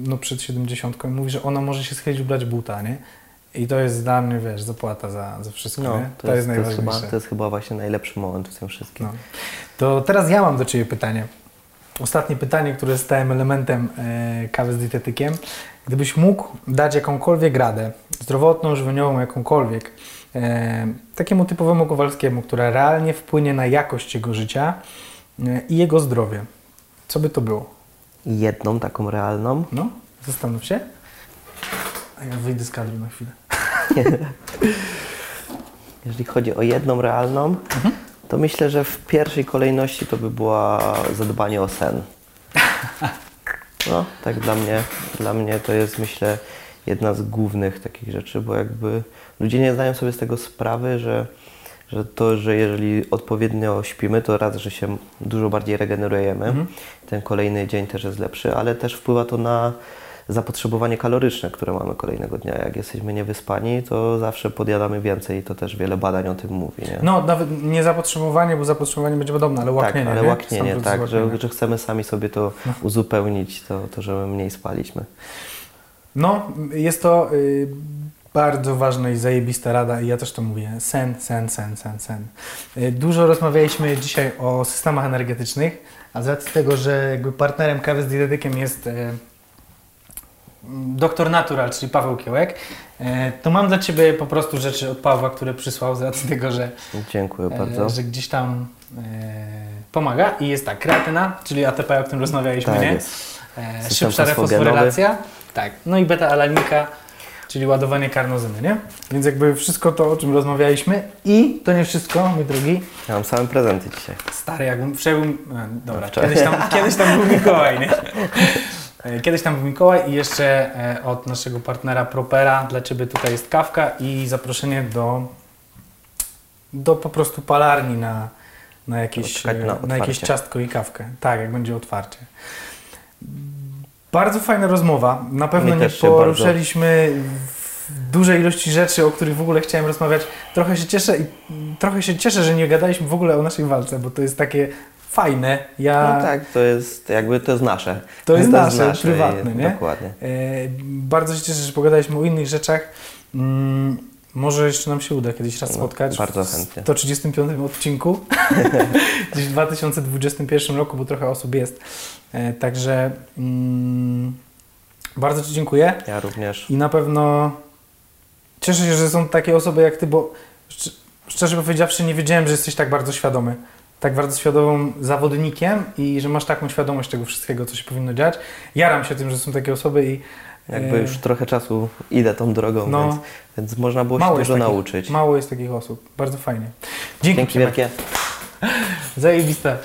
no przed 70 i mówi, że ona może się schylić ubrać buta, nie? I to jest dla mnie, wiesz, zapłata za, za wszystko, No, nie? to, jest, to, jest najważniejsze. chyba, to jest chyba właśnie najlepszy moment w tym wszystkim. No. To teraz ja mam do Ciebie pytanie. Ostatnie pytanie, które jest stałym elementem e, kawy z dietetykiem. Gdybyś mógł dać jakąkolwiek radę, zdrowotną, żywieniową, jakąkolwiek, e, takiemu typowemu Kowalskiemu, która realnie wpłynie na jakość jego życia e, i jego zdrowie, co by to było? Jedną taką realną. No, zastanów się. A ja wyjdę z kadru na chwilę. Jeżeli chodzi o jedną realną, Mhm. to myślę, że w pierwszej kolejności to by była zadbanie o sen. No, tak dla mnie, dla mnie to jest myślę jedna z głównych takich rzeczy, bo jakby ludzie nie zdają sobie z tego sprawy, że, że to, że jeżeli odpowiednio śpimy, to raz, że się dużo bardziej regenerujemy, Mhm. ten kolejny dzień też jest lepszy, ale też wpływa to na zapotrzebowanie kaloryczne, które mamy kolejnego dnia. Jak jesteśmy niewyspani, to zawsze podjadamy więcej i to też wiele badań o tym mówi. Nie? No, nawet nie zapotrzebowanie, bo zapotrzebowanie będzie podobne, ale łaknienie, tak, ale nie? łaknienie, tak, że, że chcemy sami sobie to uzupełnić, to, to że mniej spaliśmy. No, jest to y, bardzo ważna i zajebista rada i ja też to mówię. Sen, sen, sen, sen, sen. Y, dużo rozmawialiśmy dzisiaj o systemach energetycznych, a z racji tego, że jakby partnerem kawy z dietetykiem jest y, doktor Natural, czyli Paweł Kiełek, y, to mam dla Ciebie po prostu rzeczy od Pawła, które przysłał z racji tego, że Dziękuję bardzo. że gdzieś tam pomaga i jest tak, kreatyna, czyli ATP, o którym rozmawialiśmy, Tak nie? jest. E, szybsza refosforylacja, tak, no i beta-alanika, czyli ładowanie karnozyny, nie? Więc jakby wszystko to, o czym rozmawialiśmy i to nie wszystko, mój drogi, Ja mam same prezenty dzisiaj. stary, jakbym wszedł, e, dobra, Wczoraj. kiedyś tam, kiedyś tam był Mikołaj, nie? E, Kiedyś tam był Mikołaj i jeszcze e, od naszego partnera Propera dla Ciebie tutaj jest kawka i zaproszenie do, do po prostu palarni na, na, jakieś, na na jakieś ciastko i kawkę. Tak, jak będzie otwarcie. Bardzo fajna rozmowa. Na pewno nie poruszyliśmy w dużej ilości rzeczy, o których w ogóle chciałem rozmawiać. Trochę się cieszę i trochę się cieszę, że nie gadaliśmy w ogóle o naszej walce, bo to jest takie fajne. Ja, No tak, to jest jakby to jest nasze. To jest nasze, prywatne, i- nie? Dokładnie. E, bardzo się cieszę, że pogadaliśmy o innych rzeczach. Mm, może jeszcze nam się uda kiedyś raz No, spotkać. bardzo w chętnie. 135 odcinku. Gdzieś w 2021 roku, bo trochę osób jest. E, także mm, bardzo Ci dziękuję. Ja również. I na pewno cieszę się, że są takie osoby jak Ty, bo szcz- szczerze powiedziawszy nie wiedziałem, że jesteś tak bardzo świadomy. Tak bardzo świadomym zawodnikiem i że masz taką świadomość tego wszystkiego, co się powinno dziać. Jaram się tym, że są takie osoby i Jakby e, już trochę czasu idę tą drogą, No. więc, więc można było się dużo nauczyć. mało jest takich osób. Bardzo fajnie. Dzięki, Dzięki wielkie. Zajebiste.